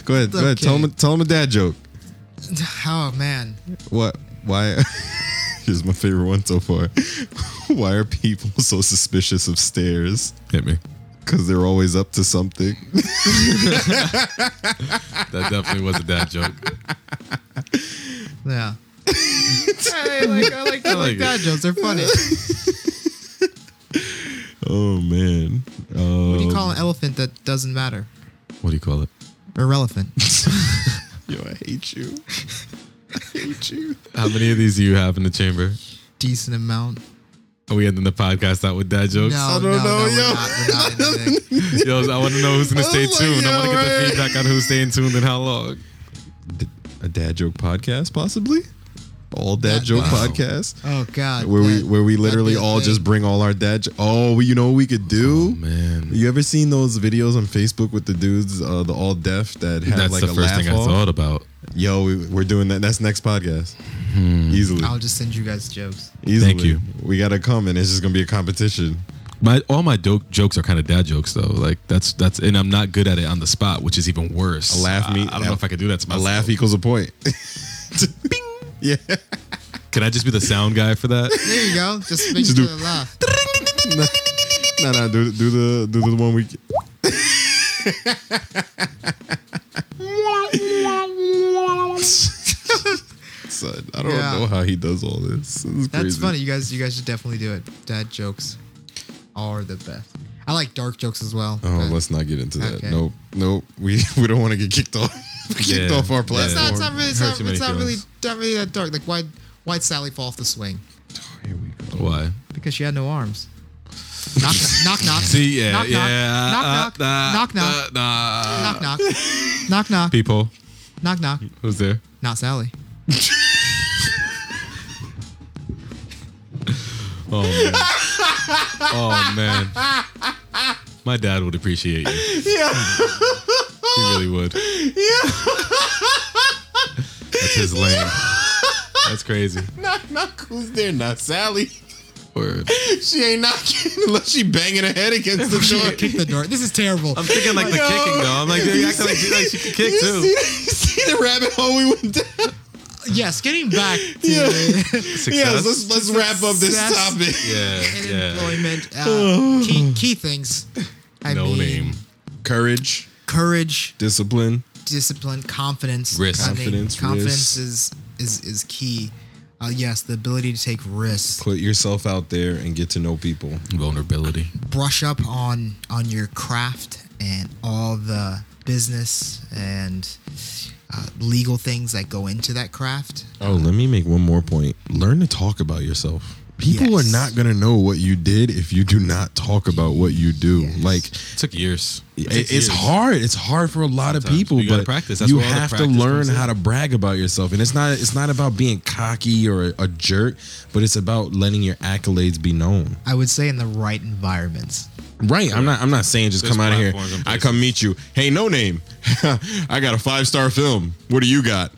go ahead, go ahead. Tell him, tell him a dad joke. (sighs) Oh man, What? Why? Here's my favorite one so far. Why are people so suspicious of stairs? Hit me. Because they're always up to something. (laughs) That definitely was a dad joke. yeah. (laughs) I like I like I like like it. dad jokes. They're funny. Oh man. Uh, What do you call an elephant that doesn't matter? What do you call it? Irrelevant. (laughs) yo, I hate you. I hate you. How many of these do you have in the chamber? Decent amount. Are we ending the podcast out with dad jokes? No, I don't no, know, no, we're yo. not. We're not. (laughs) Yo, I want to know who's going to stay my tuned. I want to get God. the feedback on who's staying tuned and how long. A dad joke podcast, possibly. All dad That- joke Wow. podcast. Oh God. Where we where we literally all thing. just bring all our dad. Jo- oh, well, you know what we could do? Oh, man. You ever seen those videos on Facebook with the dudes, uh, the all deaf that have That's like the a first laugh thing I off? thought about. Yo, we, we're doing that. That's next podcast. Hmm. Easily, I'll just send you guys jokes. easily. Thank you. We gotta come, and it's just gonna be a competition. My all my do- jokes are kind of dad jokes though. Like that's that's and I'm not good at it on the spot, which is even worse. A laugh me- I, don't know if I could do that to A laugh equals a point. (laughs) (laughs) Yeah. (laughs) Can I just be the sound guy for that? There you go. Just (laughs) make Just sure do- to laugh. No, no. Do, do the do the one we. (laughs) Son, I don't Yeah. know how he does all this. This is That's crazy. funny. You guys, you guys should definitely do it. Dad jokes are the best. I like dark jokes as well. Oh, but- let's not get into that. Okay. Nope, nope. We we don't want to get kicked off. Kicked Yeah. off our Yeah. It's not, it's not really. It's not, too it's not really, not really that dark. Like why, why'd Sally fall off the swing? Here we go. Why? Because she had no arms. Knock, knock, knock. See, yeah, knock, yeah. Knock, knock, uh, knock, knock, uh, nah. knock, knock, knock, knock, People, knock, knock. who's there? Not Sally. (laughs) Oh man. (laughs) oh man. My dad would appreciate you. (laughs) Yeah. He really would. Yeah. That's his lane. That's crazy. (laughs) knock knock. Who's there? Not Sally. Word. She ain't knocking unless she banging her head against the door. Kick the door. This is terrible. I'm thinking like the Yo. kicking though. I'm like, you acting like, she- like she can kick You too. see, (laughs) you see the rabbit hole we went down? Yes, getting back (laughs) to Yeah. Success. Yes, let's let's wrap up this Success. topic. yeah, yeah. employment. Uh, (sighs) key, key things. I No mean, name. Courage, Courage, discipline. discipline, confidence. Risk. Confidence, confidence risk. is is is key. Uh, yes, the ability to take risks. Put yourself out there and get to know people. Vulnerability. Brush up on on your craft and all the business and uh, legal things that go into that craft. Oh, let me make one more point. Learn to talk about yourself. People Yes. are not gonna know what you did if you do not talk about what you do. Yes. Like it took years. It it- it's years. hard. It's hard for a lot of Sometimes. people, You gotta but practice. That's you where all the have to learn how to brag about yourself. And it's not it's not about being cocky or a jerk, but it's about letting your accolades be known. I would say in the right environments. Right. I'm not I'm not saying just There's come out of here. I come meet you. Hey, no name. (laughs) I got a five star film. What do you got?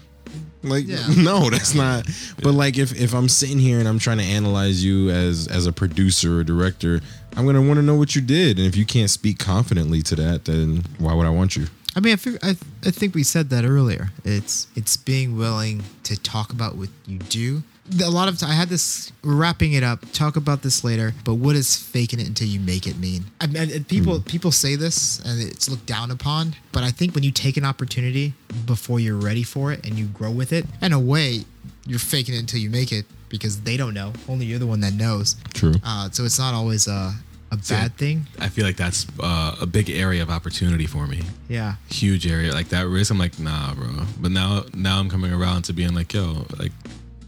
Like Yeah. (laughs) no, that's not. But like if if I'm sitting here and I'm trying to analyze you as as a producer or director, I'm gonna want to know what you did. And if you can't speak confidently to that, then why would I want you? I mean, I, fig- I, I think we said that earlier. It's it's being willing to talk about what you do. A lot of time, I had this. Wrapping it up. Talk about this later. But what does faking it until you make it mean? I mean, and people people say this and it's looked down upon. But I think when you take an opportunity before you're ready for it and you grow with it, in a way, you're faking it until you make it because they don't know. Only you're the one that knows. True. Uh, so it's not always a a bad thing. I feel like that's uh, a big area of opportunity for me. Yeah. Huge area. Like that risk, I'm like, nah, bro. But now, now I'm coming around to being like, yo, like,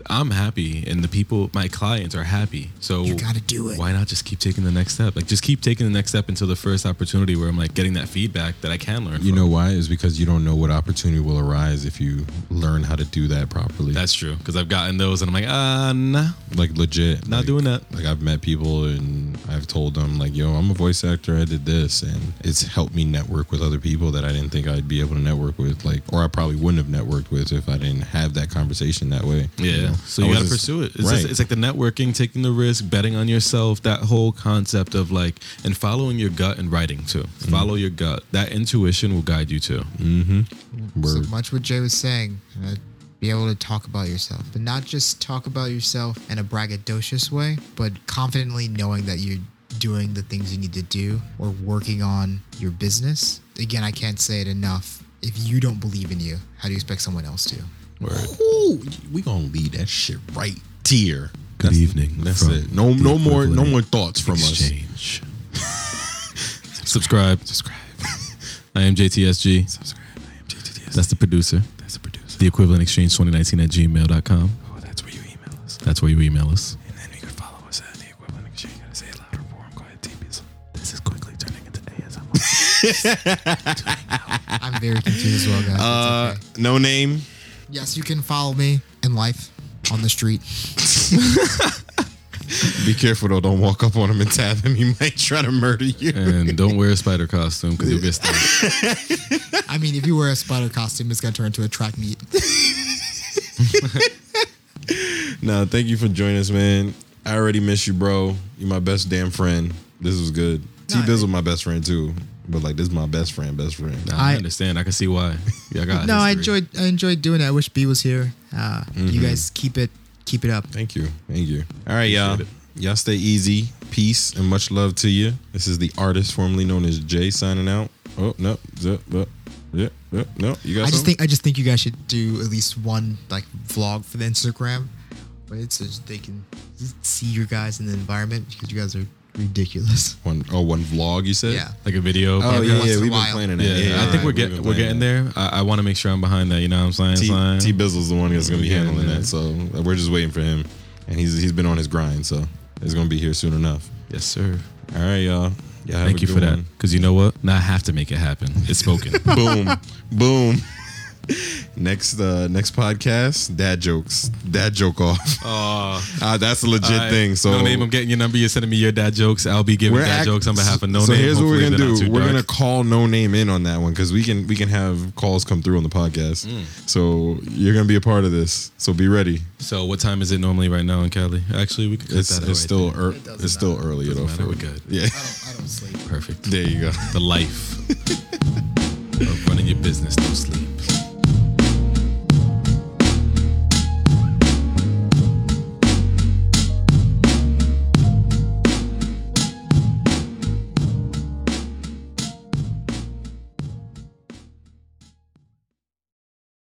I'm happy and the people, my clients are happy. So You gotta do it. Why not just keep taking the next step? Like just keep taking the next step until the first opportunity where I'm like getting that feedback that I can learn. You from. know why? Is because you don't know what opportunity will arise if you learn how to do that properly. that's true because I've gotten those and I'm like, ah, nah, like legit. not like, doing that. Like I've met people and I've told them like, yo, I'm a voice actor. I did this, and it's helped me network with other people that I didn't think I'd be able to network with. Like, or I probably wouldn't have networked with if I didn't have that conversation that way. Yeah. you know? So you got to pursue it. It's, right. just, it's like the networking, taking the risk, betting on yourself, that whole concept of like, and following your gut and writing too. Mm-hmm. Follow your gut. That intuition will guide you too. So Word. much what Jay was saying. uh, be able to talk about yourself, but not just talk about yourself in a braggadocious way, but confidently knowing that you're doing the things you need to do or working on your business. Again, I can't say it enough. If you don't believe in you, how do you expect someone else to? Word. Ooh, we gonna leave that shit right here. Good That's- evening That's it. No, no more, no more thoughts from us. (laughs) Subscribe. (laughs) Subscribe. I am JTSG. Subscribe. I am JTSG. That's the producer. That's the producer. The equivalent exchange 2019 at gmail.com. Oh, that's where you email us. That's where you email us. And then you can follow us at the equivalent exchange. Gotta say it louder for him. Go ahead, TBs. This is quickly turning into ASMR. (laughs) I'm very confused as well, guys. Uh, okay. no name. Yes, you can follow me in life on the street. Be careful though. Don't walk up on him and tap him. He might try to murder you. and don't wear a spider costume because you'll get stung. I mean, if you wear a spider costume, it's gonna turn into a track meet. (laughs) No, thank you for joining us, man. I already miss you, bro. You're my best damn friend. This was good. T Nah, Biz was my best friend too, but like this is my best friend, best friend. Nah, I, I- understand. I can see why. Yeah, I got no, I enjoyed I enjoyed doing it. I wish B was here. Uh, You guys keep it keep it up. Thank you, thank you. All right, y'all. Appreciate Y'all stay easy. Peace and much love to you. This is the artist formerly known as Jay signing out. Oh no, zip, yeah, yeah, no. You got I just something? think I just think you guys should do at least one like vlog for the Instagram, but it's so they can see your guys in the environment because you guys are ridiculous. one oh one vlog. You said Yeah. like a video. Oh Every yeah, yeah. We've been planning that. Yeah, Yeah, I think right, we're we've getting we're getting there. I, I want to make sure I'm behind that. You know what I'm saying? T, Slime. T Bizzle's the one that's gonna be Yeah, handling yeah. that. So we're just waiting for him, and he's he's been on his grind. So it's gonna be here soon enough. Yes, sir. All right, y'all. Yeah, Thank you good for that. Because you know what? Now I have to make it happen. It's spoken. (laughs) boom, boom. (laughs) next, uh, next podcast, dad jokes, dad joke off. (laughs) Oh, Uh, that's a legit thing. So no name. I'm getting your number. You're sending me your dad jokes. I'll be giving dad act- jokes on behalf of no so name. So here's what we're gonna do. We're dark. gonna call no name in on that one because we can we can have calls come through on the podcast. Mm. So you're gonna be a part of this. So be ready. So what time is it normally right now in Cali? Actually, we could cut It's, that out it's still there. ear It doesn't it's still matter. early. Doesn't though. We're good. Yeah. I don't I don't sleep. Perfect. There you go. The life of running your business, no sleep.